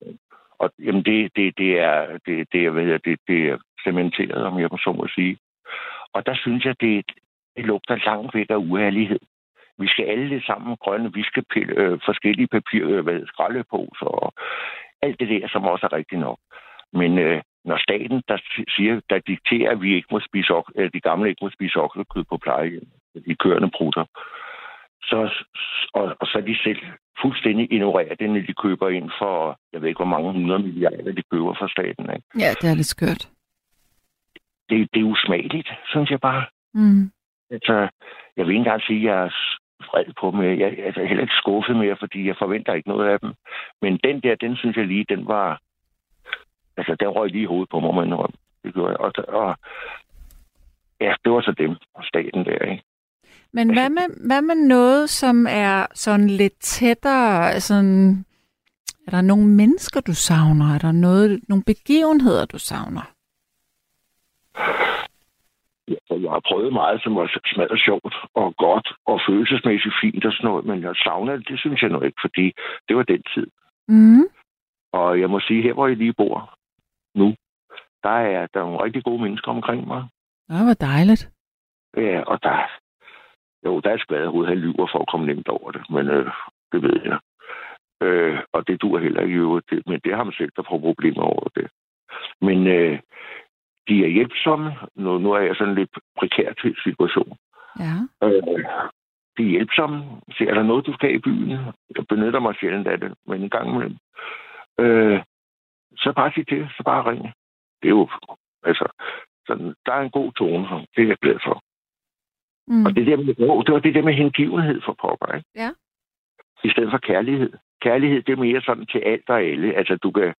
Og jamen, det, det, det, er, det, det, jeg ved, det, det er cementeret, om jeg må så må sige. Og der synes jeg, det, det lugter langt væk af uærlighed. Vi skal alle det sammen grønne. Vi skal pille øh, forskellige papir, øh, hvad, skraldeposer og alt det der, som også er rigtigt nok. Men øh, når staten, der siger, der dikterer, at vi ikke må spise ok- øh, de gamle ikke må spise oksekød på plejehjem, de kørende prutter, så, og, og så de selv fuldstændig ignorerer det, når de køber ind for, jeg ved ikke, hvor mange hundrede milliarder de køber fra staten. Ikke? Ja, det er lidt skørt. Det, det er usmageligt, synes jeg bare. Mm. Altså, jeg vil ikke engang sige, at jeg er vred på dem. Jeg er altså heller ikke skuffet mere, fordi jeg forventer ikke noget af dem. Men den der, den synes jeg lige, den var... Altså, den røg lige i hovedet på mig, må jeg Det gjorde jeg. Og, og, ja, det var så dem, staten der, ikke? Men hvad med, hvad med noget, som er sådan lidt tættere? Sådan, er der nogle mennesker, du savner? Er der noget, nogle begivenheder, du savner? Ja, jeg har prøvet meget, som var smadret sjovt og godt og følelsesmæssigt fint og sådan noget, men jeg savner det, det synes jeg nu ikke, fordi det var den tid. Mm. Og jeg må sige, her hvor jeg lige bor nu, der er der er nogle rigtig gode mennesker omkring mig. Det var dejligt. Ja, og der, jo, der er et skvaderhoved, han lyver for at komme nemt over det, men øh, det ved jeg. Øh, og det dur heller ikke i øvrigt, men det har man selv, der får problemer over det. Men øh, de er hjælpsomme. Nu, nu er jeg sådan lidt prekær situation. Ja. Øh, de er hjælpsomme. Så er der noget, du skal i byen? Jeg benytter mig sjældent af det, men en gang imellem. Øh, så bare sig til, så bare ringe. Det er jo, altså, sådan, der er en god tone her. Det er jeg glad for. Mm. Og det, der med, det var det der med hengivenhed for pokker, ikke? Ja. I stedet for kærlighed. Kærlighed, det er mere sådan til alt og alle. Altså, du kan,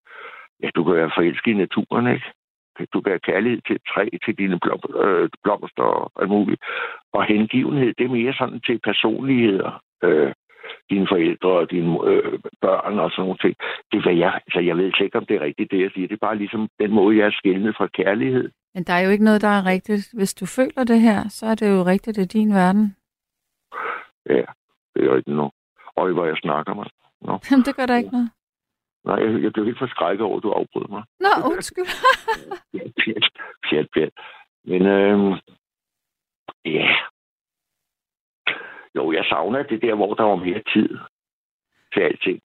ja, du kan være forelsket i naturen, ikke? Du kan have kærlighed til et træ, til dine blom, øh, blomster og alt muligt. Og hengivenhed, det er mere sådan til personligheder. Øh, dine forældre og dine øh, børn og sådan nogle ting. Det er, hvad jeg, altså, jeg ved ikke, om det er rigtigt, det jeg siger. Det er bare ligesom den måde, jeg er skældnet fra kærlighed. Men der er jo ikke noget, der er rigtigt. Hvis du føler det her, så er det jo rigtigt, det er din verden. Ja, det er rigtigt nu. Og hvor jeg snakker mig. Nå. Jamen, det gør der ikke noget. Nej, jeg, jeg blev lidt forskrækket over, at du afbrød mig. Nå, undskyld. Pjat, pjat, pjat, pjat. Men øhm, ja. Jo, jeg savner det der, hvor der var mere tid til alting.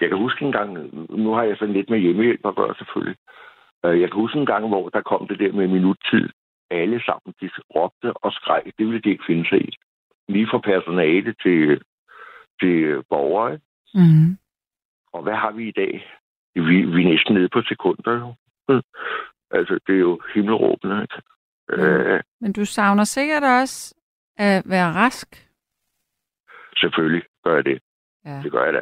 Jeg kan huske en gang, nu har jeg sådan lidt med hjemmehjælp at gøre selvfølgelig. Øh, Jeg kan huske en gang, hvor der kom det der med minuttid. Alle sammen, de råbte og skreg. Det ville de ikke finde sig i. Lige fra personale til, til borgere. Mm. Og hvad har vi i dag? Vi, vi er næsten nede på sekunder jo. Mm. Altså, det er jo himmelråbende. Ikke? Mm. Øh, Men du savner sikkert også at være rask. selvfølgelig gør jeg det. Ja. Det gør jeg da.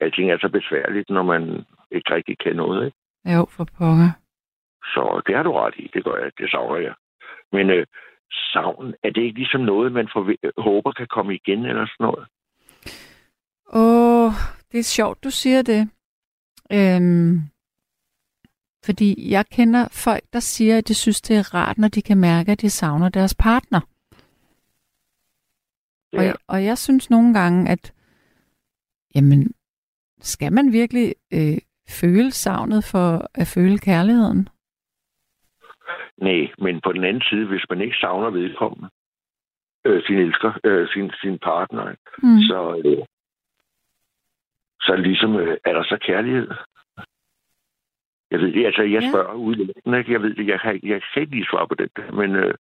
Alting er så besværligt, når man ikke rigtig kan noget. Ikke? Jo, for pokker. Så det har du ret i. Det gør jeg. Det savner jeg. Men øh, savn, er det ikke ligesom noget, man forve- håber kan komme igen eller sådan noget? Åh, det er sjovt, du siger det. Øhm, fordi jeg kender folk, der siger, at de synes, det er rart, når de kan mærke, at de savner deres partner. Og, Ja. jeg, og jeg synes nogle gange, at jamen, skal man virkelig øh, føle savnet for at føle kærligheden? Nej, men på den anden side, hvis man ikke savner vedkommende, øh, sin elsker, øh, sin, sin partner? Mm. så, øh, så ligesom, øh, er der så kærlighed? Jeg ved det, altså, jeg Ja. spørger udelukkende, ikke? Jeg ved det, jeg kan, jeg kan ikke lige svare på det, men øh,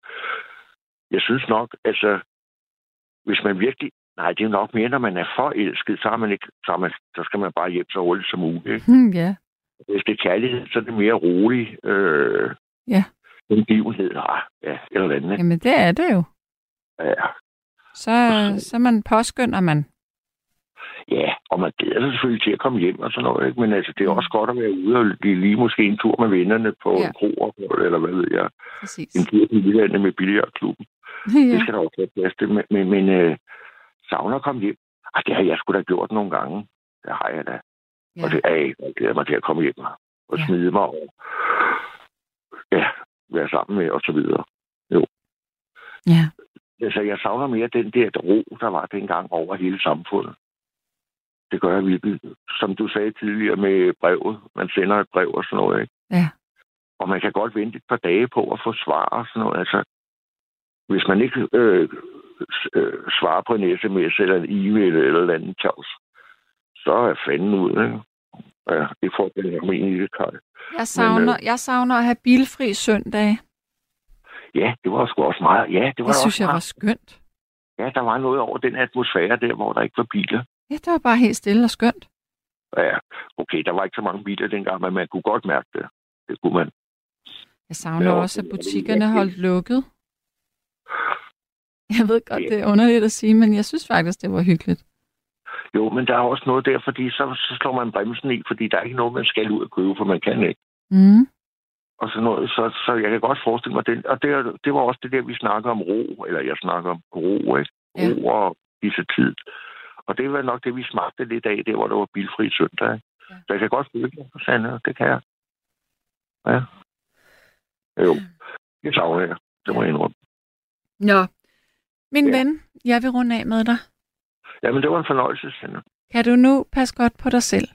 jeg synes nok, altså, hvis man virkelig, nej, det er nok mere, når man er forelsket, så, har man ikke, så, man, så skal man bare hjem så hurtigt som muligt. Ikke? Hmm, ja. Hvis det er kærlighed, så er det mere rolig, øh, Ja. En givenhed, ah, ja, eller andet. Jamen, det er det jo. Ja. Så, så man påskynder man. Ja, og man glæder sig selvfølgelig til at komme hjem og sådan noget, ikke? men altså, det er også godt at være ude og lige, lige måske en tur med vennerne på Ja. en kro, eller hvad ved jeg, Præcis. en tur til Jyllandet med billiardklubben. Det Ja. skal der også være plads til. Men, men, men øh, savner at komme hjem. Ej, det har jeg sgu da gjort nogle gange. Det har jeg da. Ja. Og det er jeg. Jeg glæder mig til at komme hjem og ja. smide mig over. Ja, være sammen med og så videre. ja. Altså, jeg savner mere den der ro, der var dengang over hele samfundet. Det gør jeg virkelig. Som du sagde tidligere med brevet. Man sender et brev og sådan noget, ikke? Ja. Og man kan godt vente et par dage på at få svar og sådan noget. Altså, hvis man ikke øh, øh, svarer på en sms eller en e-mail eller et eller andet tjavs, så er fanden ud, ikke? Ja, det får den her mening i det, Kaj. Jeg savner, jeg savner at have bilfri søndag. Ja, det var sgu også meget. Ja, det var Det synes også jeg var skønt. Ja, der var noget over den atmosfære der, hvor der ikke var biler. Ja, det var bare helt stille og skønt. Ja, okay, der var ikke så mange biler dengang, men man kunne godt mærke det. Det kunne man. Jeg savner Ja, også, at butikkerne holdt lukket. Jeg ved godt, det er underligt at sige, men jeg synes faktisk, det var hyggeligt. Jo, men der er også noget der, fordi så, så slår man bremsen i, fordi der er ikke noget, man skal ud og købe, for man kan ikke. Mm. Og sådan noget. Så, så jeg kan godt forestille mig det. Og det, det var også det der, vi snakker om ro, eller jeg snakker om ro, ikke? Ja. Ro og disse tid. Og det var nok det, vi smagte lidt af, der hvor der var bilfri søndag. Ikke? Ja. Så jeg kan godt føle det, Sande. Det kan jeg. Ja. Jo, det savner jeg. Det må jeg indrømme. Nå, min Ja. ven, jeg vil runde af med dig. Jamen, det var en fornøjelse, Sande. Kan du nu passe godt på dig selv?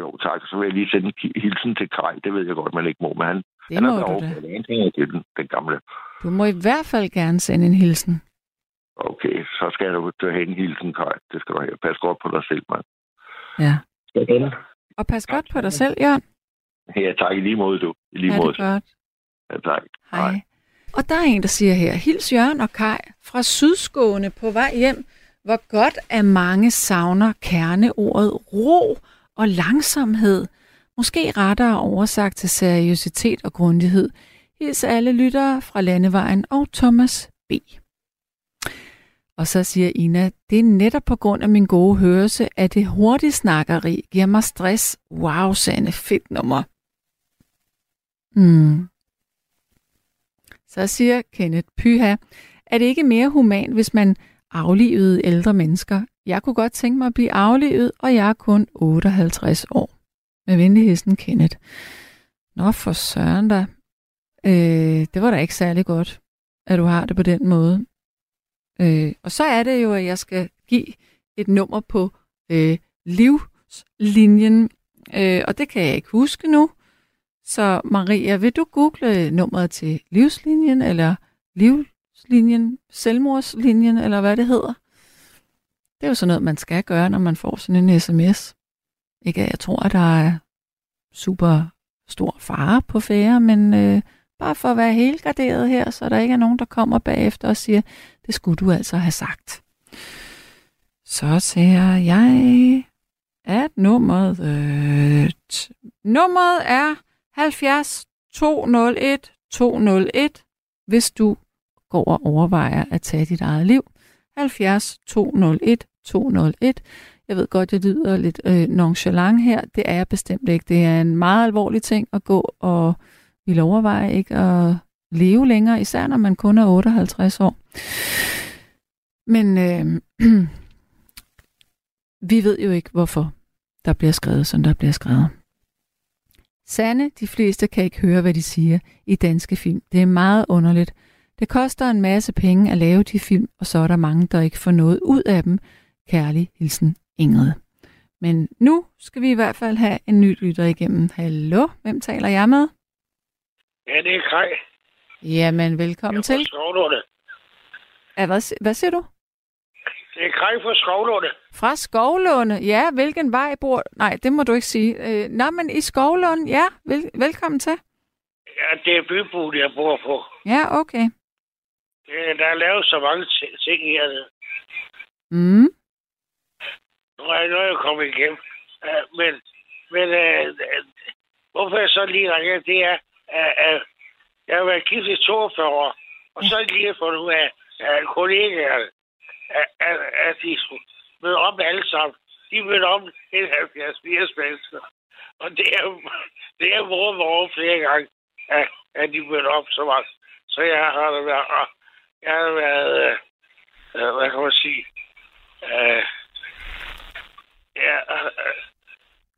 Jo, tak. Så vil jeg lige sende en hilsen til Kaj. Det ved jeg godt, man ikke må, men han, Det han må er derovre en ting til den, den gamle. Du må i hvert fald gerne sende en hilsen. Okay, så skal du have en hilsen, Kaj. Det skal du have. Pas godt på dig selv, mand. Ja. Sådan. Og pas godt på dig selv, Jørgen. Ja, tak. I lige måde, du. I lige måde. det godt. Ja, tak. Hej. Og der er en, der siger her, hils Jørgen og Kai fra Sydskåne på vej hjem. Hvor godt at mange savner kerneordet ro og langsomhed. Måske rettere oversagt til seriøsitet og grundighed. Hils alle lyttere fra Landevejen og Thomas B. Og så siger Ina, det er netop på grund af min gode hørelse, at det hurtige snakkeri giver mig stress. Wow, Sande, fedt nummer. Mm. Så siger Kenneth Pyha, er det ikke mere human, hvis man aflivede ældre mennesker? Jeg kunne godt tænke mig at blive aflivet, og jeg er kun 58 år. Med venligheden Kenneth. Nå, for søren da. Øh, det var da ikke særlig godt, at du har det på den måde. Øh, og så er det jo, at jeg skal give et nummer på øh, livslinjen, øh, og det kan jeg ikke huske nu. Så Maria, vil du google nummeret til livslinjen, eller livslinjen, selvmordslinjen, eller hvad det hedder? Det er jo sådan noget, man skal gøre, når man får sådan en sms. Ikke at jeg tror, at der er super stor fare på færre, men øh, bare for at være helt garderet her, så der ikke er nogen, der kommer bagefter og siger, det skulle du altså have sagt. Så ser jeg, at nummeret, øh, nummeret er 70 201 201, hvis du går og overvejer at tage dit eget liv. 70 201 201. Jeg ved godt, jeg lyder lidt øh, nonchalant her. Det er jeg bestemt ikke. Det er en meget alvorlig ting at gå og vil overveje ikke at leve længere, især når man kun er 58 år. Men øh, vi ved jo ikke, hvorfor der bliver skrevet, som der bliver skrevet. Sande, de fleste kan ikke høre, hvad de siger i danske film. Det er meget underligt. Det koster en masse penge at lave de film, og så er der mange, der ikke får noget ud af dem. Kærlig hilsen, Ingrid. Men nu skal vi i hvert fald have en ny lytter igennem. Hallo, hvem taler jeg med? Ja, det er Kaj. Jamen, velkommen Jeg til. fra Skovlunde. Ja, hvad, hvad siger du? Det er Kaj fra Skovlunde. Fra Skovlunde. Ja, hvilken vej bor... Nej, det må du ikke sige. Øh, nå, men i Skovlunde, ja. Vel, velkommen til. Ja, det er bybuen, jeg bor på. Ja, okay. Det, der er lavet så mange ti- ting hernede. Mm. Nu er jeg, nu er jeg kommet igennem. Uh, men men uh, uh, hvorfor jeg så lige ringer, det er, at uh, jeg har været gift i 42 år, og så lige fundet ud af, at kollegaerne, at, at, at de skulle møde op alle sammen. De mødte om en 70-80 mennesker. Og det er, det er mor flere gange, at, at de mødte op så meget. Så jeg har det været, jeg har været, øh, øh, hvad kan man sige, øh, ja, øh,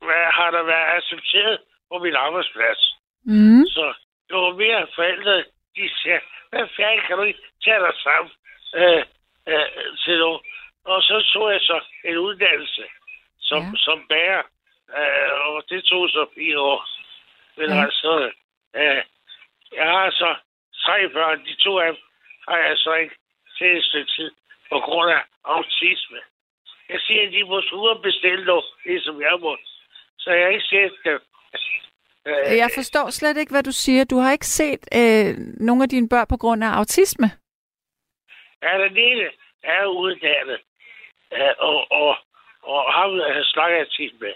hvad har der været accepteret på min arbejdsplads. Mm. Så jo mere forældre, de siger, hvad fanden kan du ikke tage dig sammen øh, øh, til noget? Og så tog jeg så en uddannelse som, Ja. som bærer, øh, og det tog så fire år. Men ja. altså, øh, jeg har så tre børn, de to af dem har jeg så ikke stykke tid på grund af autisme. Jeg siger, at de må og bestille noget, ligesom jeg må. Så jeg har ikke set dem. Øh, Jeg forstår slet ikke, hvad du siger. Du har ikke set øh, nogle af dine børn på grund af autisme. Ja, den ene er uddannet, øh, og, og, og ham øh, snakker jeg tit med.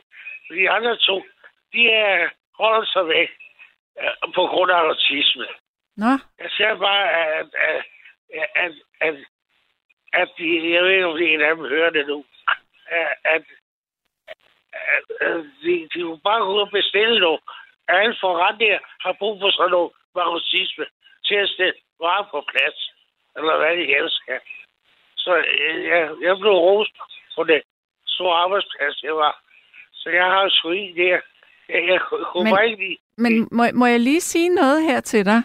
De andre to, de er, holder sig væk på grund af autisme. Nå, Jeg ser bare, at, at, at, at, at de, jeg ved ikke, om det en af dem hører det nu, at, at, at, de, de kunne bare gå ud og bestille noget. Alle forretninger har brug for sådan noget med autisme til at stille varer på plads, eller hvad de helst skal. Så øh, jeg, jeg blev rost på det store arbejdsplads, jeg var. Så jeg har sgu i der. Jeg, jeg kunne Men- ikke lide men må, må jeg lige sige noget her til dig?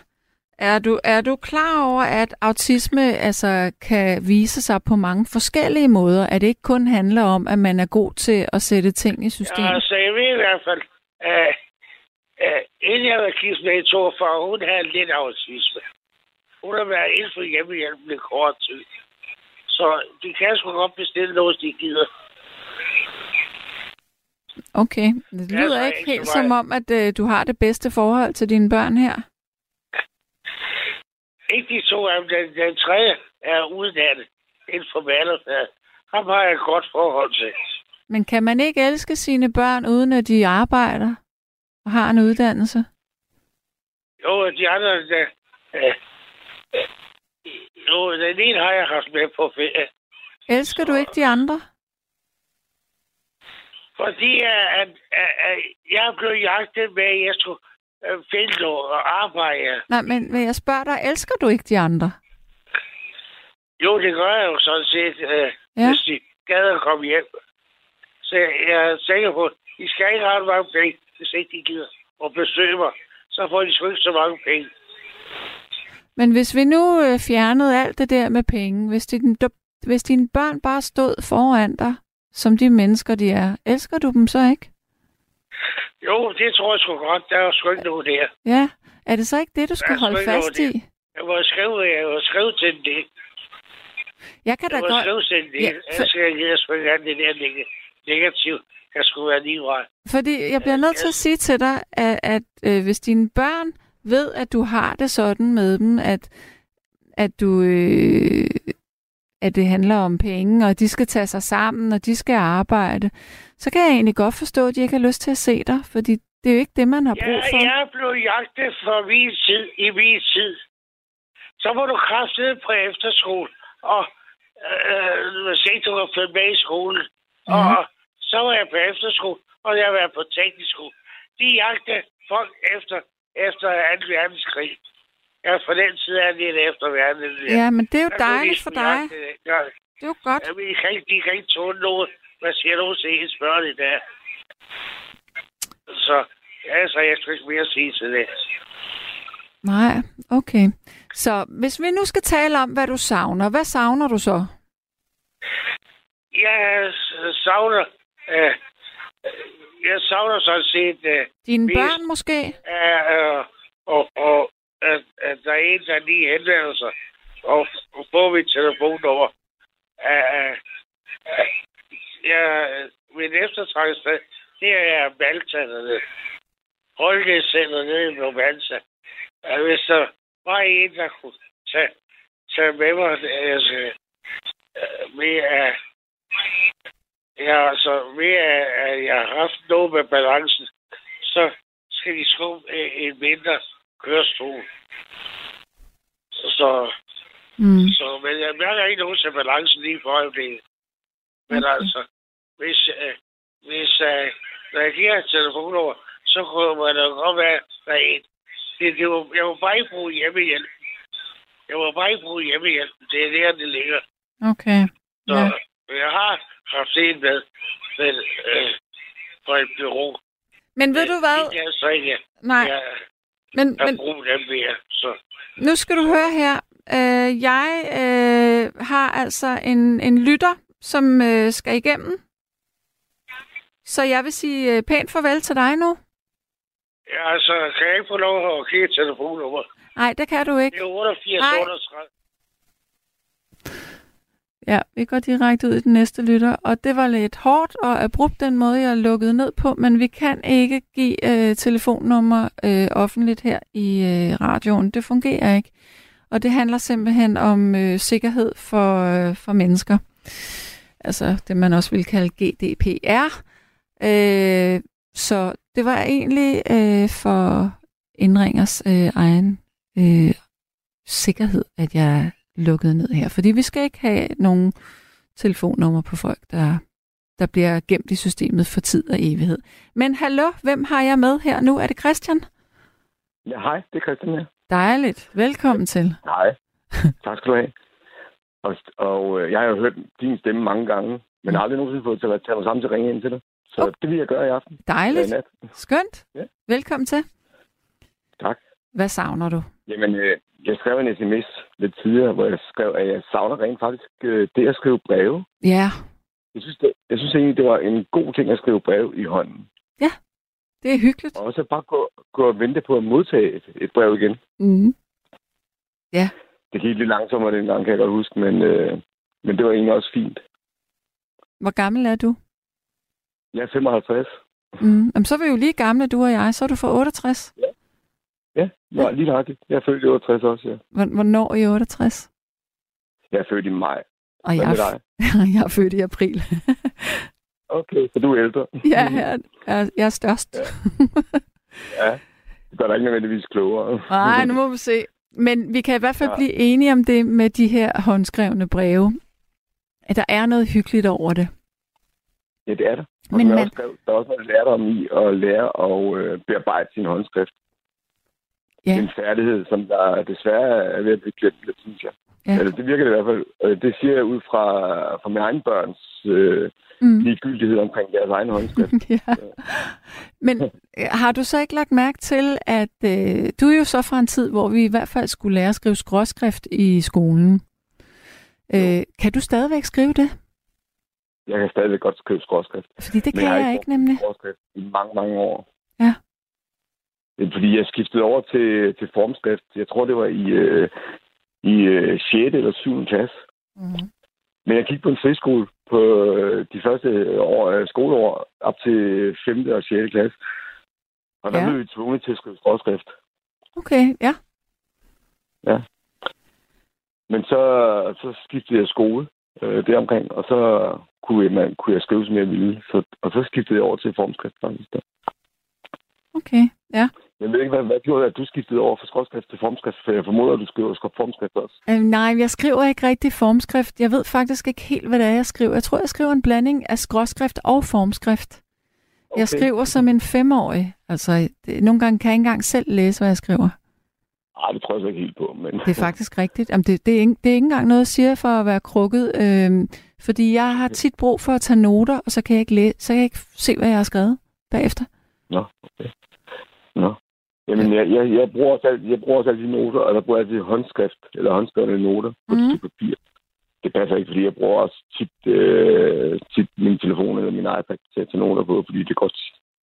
Er du, er du klar over, at autisme altså, kan vise sig på mange forskellige måder? At det ikke kun handler om, at man er god til at sætte ting i system? Ja, altså, jeg ved i hvert fald, at uh, inden jeg var gift med i 42, hun havde lidt autisme. Hun har været inden for hjemmehjælpen i kort tid. Så de kan sgu godt bestille noget, de gider. Okay, det Ja, lyder så ikke ikke helt som om, at øh, du har det bedste forhold til dine børn her. Ikke de to af dem. Den, den tredje er uddannet inden for malerfaget. Ham har jeg et godt forhold til. Men kan man ikke elske sine børn, uden at de arbejder og har en uddannelse? Jo, de andre, der, øh, jo, den ene har jeg haft med på ferie. Elsker du ikke de andre? Fordi at, at, at, at jeg blev jagtet med, jeg skulle øh, noget og arbejde. Nej, men, men jeg spørger dig, elsker du ikke de andre? Jo, det gør jeg jo sådan set, øh, Ja. hvis de gad at komme hjem. Så jeg, jeg er sikker på, at de skal ikke have mange penge, hvis ikke de gider at besøge mig. Så får de sgu ikke så mange penge. Men hvis vi nu øh, fjernede alt det der med penge, hvis, din, hvis dine børn bare stod foran dig, som de mennesker de er, elsker du dem så ikke? Jo, det tror jeg sgu godt. Der er sgu ikke noget der. Ja, er det så ikke det, du skal Der sgu holde fast i? Jeg må skrive, jeg må skrive til det. Jeg kan da Jeg må godt... skrive til det. Ja, for- skal jeg give sgu ikke andet det der neg- negativt. Jeg skulle være lige vej. Fordi jeg bliver nødt til at sige til dig, at, at øh, hvis dine børn ved, at du har det sådan med dem, at, at du... Øh, at det handler om penge, og de skal tage sig sammen, og de skal arbejde, så kan jeg egentlig godt forstå, at de ikke har lyst til at se dig, fordi det er jo ikke det, man har brug for. Ja, jeg blev jagtet for min tid, i min tid. Så må du kraftede på efterskole, og øh, hvis ikke du har følge med i skolen. Mhm. Og så var jeg på efterskole, og jeg var på teknisk skole. De jagtede folk efter, efter 2. verdenskrig. Ja, for den tid er det efter verden. Ja, men det er jo Der dejligt for dig. det. Ja, Det er jo godt. ja, men de kan ikke, de kan ikke tåle noget. Hvad siger du til ens børn i dag? Så, ja, så jeg skal ikke mere sige til det. Nej, okay. Så hvis vi nu skal tale om, hvad du savner, hvad savner du så? Jeg savner... Øh, jeg savner sådan set... Øh, Dine Mest- børn måske? øh, og, og at, at der er en, der lige henvender sig og, får mit telefonnummer. Øh, øh, jeg, min eftertrækkelse, det er Malta. Holdningscenter nede i Malta. Øh, Hvis der var en, der kunne tage, tage med mig, altså, øh, med at Ja, altså ved at at jeg har haft noget med balancen, så skal de skubbe øh, en mindre kørestol. Så, Mm. så men jeg mærker ikke nogen til balancen lige for øjeblikket. Men Okay. altså, hvis, øh, hvis øh, når jeg giver et telefonnummer, så kunne man da godt være, være en. Det, det var, jeg var bare ikke bruge hjemmehjælp. Jeg må bare ikke bruge hjemmehjælp. Det er der, det ligger. Okay. Så Ja. jeg har haft en med, med øh, fra et bureau. Men ved du hvad? Det er så ikke, Nej, jeg men, har men brug dem mere. Så nu skal du høre her. Øh, jeg øh, har altså en, en lytter, som øh, skal igennem. Så jeg vil sige øh, pænt farvel til dig nu. ja, altså, kan jeg ikke få lov at et telefonnummer? Nej, det kan du ikke. Det er 88 Nej. 38. Ja, vi går direkte ud i den næste lytter, og det var lidt hårdt og abrupt den måde, jeg lukkede ned på, men vi kan ikke give øh, telefonnummer øh, offentligt her i øh, radioen. Det fungerer ikke. Og det handler simpelthen om øh, sikkerhed for, øh, for mennesker. Altså det, man også vil kalde GDPR. Øh, så det var egentlig øh, for indringers øh, egen øh, sikkerhed, at jeg lukket ned her. Fordi vi skal ikke have nogen telefonnummer på folk, der, der bliver gemt i systemet for tid og evighed. Men hallo, hvem har jeg med her nu? Er det Christian? Ja, hej, det er Christian her. Dejligt. Velkommen til. Hej. tak skal du have. Og, og øh, jeg har jo hørt din stemme mange gange, men Mm. aldrig nogensinde fået til at tage mig sammen til at ringe ind til dig. Så Okay. det vil jeg gøre i aften. Dejligt. Nat. Skønt. Ja. Velkommen til. Tak. Hvad savner du? Jamen, øh, jeg skrev en sms lidt tidligere, hvor jeg skrev, at jeg savner rent faktisk øh, det at skrive breve. Ja, Jeg synes, det, jeg synes egentlig, det var en god ting at skrive brev i hånden. det er hyggeligt. Og så bare gå, gå og vente på at modtage et, et brev igen. Mm. Det gik lidt langsommere dengang, kan jeg godt huske, men, øh, men det var egentlig også fint. Hvor gammel er du? Jeg er 55. Mm. Jamen, så er vi jo lige gamle, du og jeg. Så er du for 68. Ja, ja. lige nøjagtigt. Jeg er født i 68 også, ja. Hvor- Hvornår i 68? Jeg er født i maj. Og jeg er, jeg er født i april. Okay, så du er ældre. ja, jeg er, jeg er størst. ja. Det gør dig ikke nødvendigvis klogere. Nej, nu må vi se. Men vi kan i hvert fald Ja. blive enige om det med de her håndskrevne breve. At der er noget hyggeligt over det. Ja, det er der. Og Men man- også, der er også noget lærdom i at lære at øh, bearbejde sin håndskrift. Ja. En færdighed, som der desværre er ved at blive glemt lidt, synes jeg. Ja. Eller det virker det i hvert fald. Øh, Det siger jeg ud fra, fra mine egne børns øh, Mm. ligegyldighed omkring deres egen håndskrift. ja. Men øh, har du så ikke lagt mærke til, at øh, du er jo så fra en tid, hvor vi i hvert fald skulle lære at skrive skråskrift i skolen. Øh, kan du stadigvæk skrive det? Jeg kan stadigvæk godt skrive skråskrift. Fordi det kan jeg jeg ikke ikke nemlig. Skråskrift i mange, mange år. Ja. Er, fordi jeg skiftede over til, til formskrift. Jeg tror, det var i, øh, i øh, 6. eller 7. klasse. Mm. Men jeg gik på en friskole på øh, de første år, øh, skoleår op til 5. og 6. klasse. Og der Ja. ja. blev vi tvunget til at skrive skråskrift. Okay, ja. Men så, så skiftede jeg skole øh, deromkring, og så kunne jeg, man, kunne jeg skrive, som jeg ville. Så, og så skiftede jeg over til formskrift faktisk. Der. Okay, ja. Jeg ved ikke, hvad, hvad gjorde at du skiftede over fra skråskrift til formskrift? For jeg formoder, at du skriver formskrift også. Øh, nej, jeg skriver ikke rigtig formskrift. Jeg ved faktisk ikke helt, hvad det er, jeg skriver. Jeg tror, jeg skriver en blanding af skråskrift og formskrift. Okay. Jeg skriver som en femårig. Altså, det, nogle gange kan jeg ikke engang selv læse, hvad jeg skriver. Nej, det tror jeg så ikke helt på. Men... Det er faktisk rigtigt. Jamen, det, det, er ikke, det er ikke engang noget, jeg siger for at være krukket. Øhm, fordi jeg har tit brug for at tage noter, og så kan jeg ikke, læse, så kan jeg ikke se, hvad jeg har skrevet bagefter. Nå, okay. Nå. Jamen, jeg, jeg, jeg, bruger også, jeg bruger også altid noter, og der bruger jeg altid håndskrift, eller håndskrevne noter på mm. papir. Det passer ikke, fordi jeg bruger også tit, øh, tit min telefon eller min iPad til at tage noter på, fordi det går,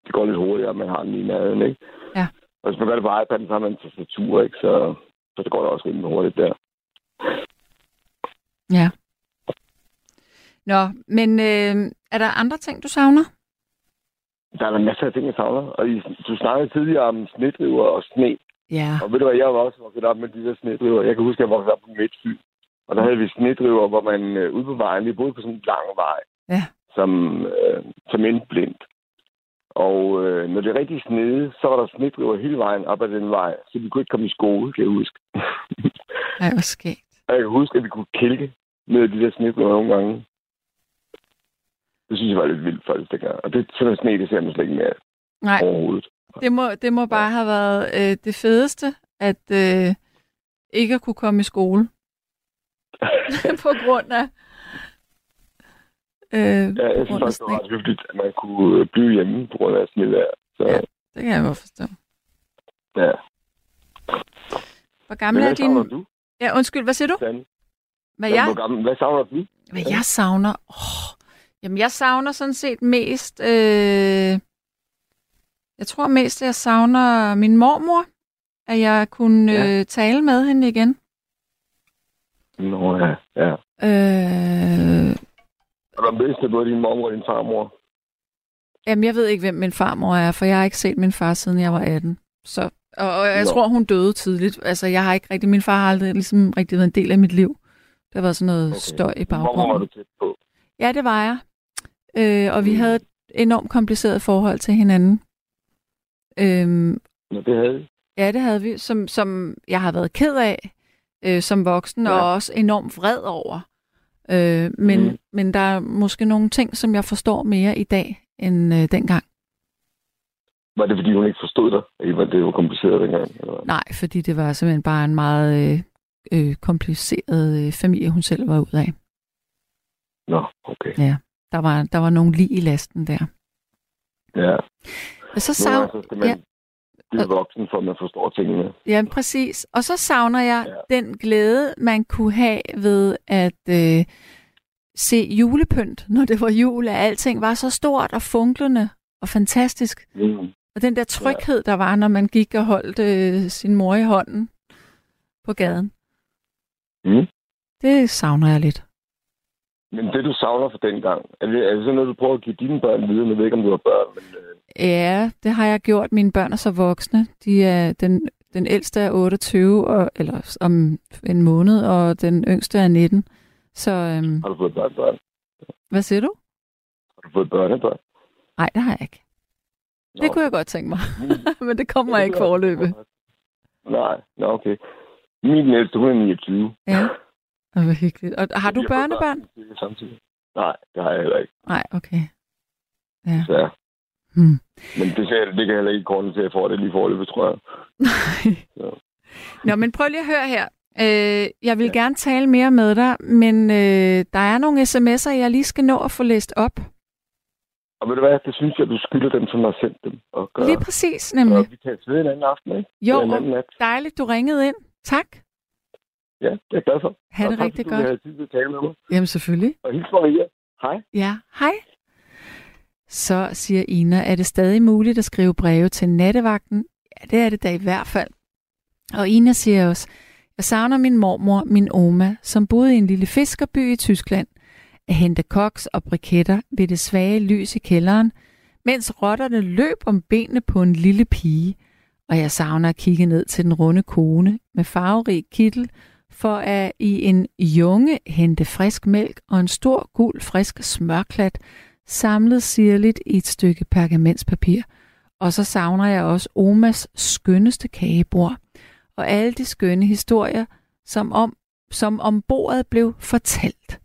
det går lidt hurtigere, at man har den i nærheden, ikke? Ja. Og hvis man gør det på iPad'en, så har man en tastatur, ikke? Så, så det går da også rimelig hurtigt der. Ja. Nå, men øh, er der andre ting, du savner? Der er der masser af ting, jeg savner. Og I, du snakkede tidligere om snedriver og sne. Ja. Og ved du hvad, jeg var også vokset op med de der snedriver. Jeg kan huske, at jeg voksede op på Midtfyn. Og der havde vi snedriver, hvor man øh, ude på vejen, vi boede på sådan en lang vej, Ja. som, øh, som endte blindt. Og øh, når det rigtig snede, så var der snedriver hele vejen op ad den vej, så vi kunne ikke komme i skole, kan jeg huske. Ej, hvor skægt. og jeg kan huske, at vi kunne kælke med de der snedriver nogle gange. Det synes jeg var lidt vildt faktisk dengang. Og det sådan sne, det ser man slet ikke mere Nej, overhovedet. det må, det må bare have været øh, det fedeste, at, øh, ikke at kunne komme i skole. på grund af... Øh, Ja, jeg synes faktisk, det var ret hyggeligt, at man kunne øh, blive hjemme på grund af snevejr. Så Ja. Det kan jeg godt forstå. ja. Hvor gammel er din... du, Ja, undskyld, hvad siger du? Dan? Hvad Ja. jeg, gammel, hvad savner du? hvad jeg savner? Oh, jamen, jeg savner sådan set mest... Øh, jeg tror mest, at jeg savner min mormor. At jeg kunne Ja. øh, tale med hende igen. Nå ja, ja. Øh, Og der bedste både din mormor og din farmor. Jamen, jeg ved ikke, hvem min farmor er, for jeg har ikke set min far, siden jeg var 18. Så, og, og jeg Nå. tror, hun døde tidligt. Altså, jeg har ikke rigtig... Min far har aldrig ligesom rigtig været en del af mit liv. Der var sådan noget okay. støj i Mormor var baggrunden. du tæt på. Ja, det var jeg. Øh, og vi Mm. havde et enormt kompliceret forhold til hinanden. Øhm, Nå, det havde I. ja, det havde vi, som, som jeg har været ked af øh, som voksen, ja. Ja. og også enormt vred over. Øh, men, Mm. men der er måske nogle ting, som jeg forstår mere i dag, end øh, dengang. Var det, fordi hun ikke forstod dig? Var det var kompliceret dengang? Eller? Nej, fordi det var simpelthen bare en meget øh, øh, kompliceret øh, familie, hun selv var ud af. Nå, okay. Der var, der var nogle lige i lasten der. Ja. Og så savner gange så skal man ja. blive voksen, for at man forstår tingene. Ja, præcis. Og så savner jeg Ja. ja. den glæde, man kunne have ved at øh, se julepynt, når det var jul, at alting var så stort og funklende og fantastisk. Mm. Og den der tryghed, der var, når man gik og holdt øh, sin mor i hånden på gaden, Mm. det savner jeg lidt. Men det, du savner fra dengang, er det, er det sådan noget, du prøver at give dine børn videre? Jeg ved ikke, om du har børn, men... Øh, Ja, det har jeg gjort. Mine børn er så voksne. De er, den, den ældste er 28, og, eller om en måned, og den yngste er 19. Så øhm, har du fået børnebørn? hvad siger du? Har du fået børnebørn? Nej, det har jeg ikke. Nå, Det kunne jeg godt tænke mig. Men det kommer det ikke jeg- forløbe. Nej, nå okay. Min ældste, hun er 29. Ja. Og hvor hyggeligt. Og har du børnebørn? børn Samtidig. Nej, det har jeg heller ikke. Nej, okay. Ja. Så, ja. Hmm. Men det, kan, det kan heller ikke korte til, at jeg får det lige forløbet, tror jeg. Ja. Nå, men prøv lige at høre her. Øh, jeg vil ja. gerne tale mere med dig, men øh, der er nogle sms'er, jeg lige skal nå at få læst op. Og ved du hvad, det synes jeg, du skylder dem, som har sendt dem. Og gør, Lige præcis, nemlig. og vi kan ved en anden aften, ikke? Jo, en anden nat. dejligt, du ringede ind. Tak. Ja, det er jeg glad for. Ha' Og det tak, rigtig fordi godt. Havde tid til at tale med mig. Jamen selvfølgelig. Og hils Maria. Hej. Ja, hej. Så siger Ina, er det stadig muligt at skrive breve til nattevagten? Ja, det er det da i hvert fald. Og Ina siger også, jeg savner min mormor, min oma, som boede i en lille fiskerby i Tyskland. At hente koks og briketter ved det svage lys i kælderen, mens rotterne løb om benene på en lille pige. Og jeg savner at kigge ned til den runde kone med farverig kittel, for at i en junge hente frisk mælk og en stor gul frisk smørklat, samlet sirligt i et stykke pergamentspapir. Og så savner jeg også Omas skønneste kagebord, og alle de skønne historier, som om, som om bordet blev fortalt.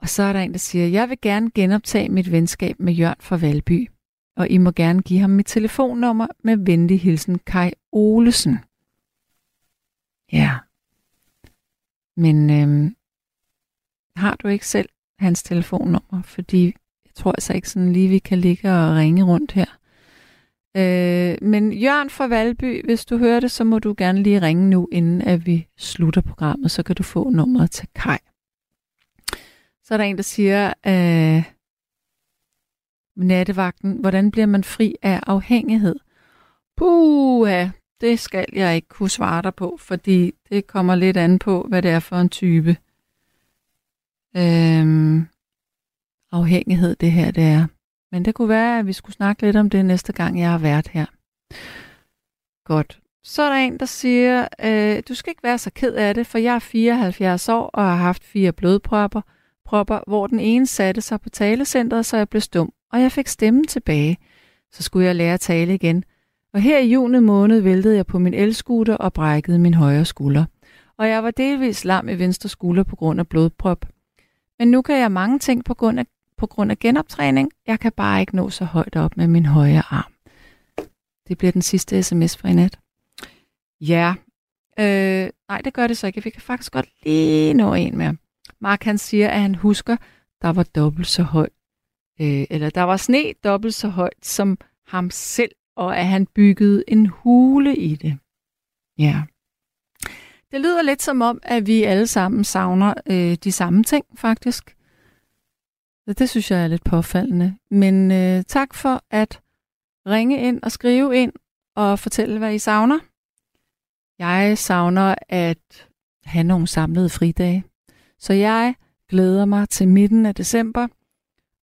Og så er der en, der siger, jeg vil gerne genoptage mit venskab med Jørn fra Valby, og I må gerne give ham mit telefonnummer med venlig hilsen Kai Olesen. Ja. Men øhm, har du ikke selv hans telefonnummer? Fordi jeg tror altså ikke sådan lige, vi kan ligge og ringe rundt her. Øh, men Jørgen fra Valby, hvis du hører det, så må du gerne lige ringe nu, inden at vi slutter programmet, så kan du få nummeret til Kai. Så er der en, der siger, øh, nattevagten, hvordan bliver man fri af afhængighed? Puha, det skal jeg ikke kunne svare dig på, fordi det kommer lidt an på, hvad det er for en type øhm, afhængighed, det her det er. Men det kunne være, at vi skulle snakke lidt om det næste gang, jeg har været her. Godt. Så er der en, der siger, øh, du skal ikke være så ked af det, for jeg er 74 år og har haft fire blodpropper, propper, hvor den ene satte sig på talecentret, så jeg blev stum, og jeg fik stemmen tilbage. Så skulle jeg lære at tale igen. Og her i juni måned væltede jeg på min elskuter og brækkede min højre skulder. Og jeg var delvis lam i venstre skulder på grund af blodprop. Men nu kan jeg mange ting på grund af, på grund af genoptræning. Jeg kan bare ikke nå så højt op med min højre arm. Det bliver den sidste sms for i nat. Ja, Øh, nej, det gør det så ikke. Vi kan faktisk godt lige nå en mere. Mark han siger, at han husker, der var dobbelt så højt. Øh, eller der var sne dobbelt så højt som ham selv, og at han byggede en hule i det. Ja. Det lyder lidt som om, at vi alle sammen savner øh, de samme ting, faktisk. Det synes jeg er lidt påfaldende. Men øh, tak for at ringe ind og skrive ind og fortælle, hvad I savner. Jeg savner at have nogle samlede fridage. Så jeg glæder mig til midten af december,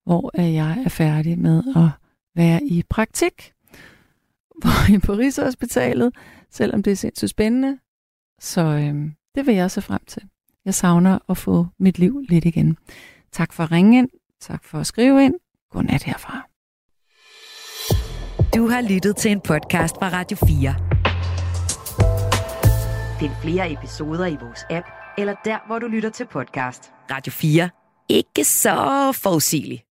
hvor øh, jeg er færdig med at være i praktik. Hvor I på Rigshospitalet, selvom det er sindssygt spændende. Så øhm, det vil jeg se frem til. Jeg savner at få mit liv lidt igen. Tak for at ringe ind. Tak for at skrive ind. Godnat herfra. Du har lyttet til en podcast fra Radio 4. Find flere episoder i vores app, eller der, hvor du lytter til podcast. Radio 4. Ikke så forudsigeligt.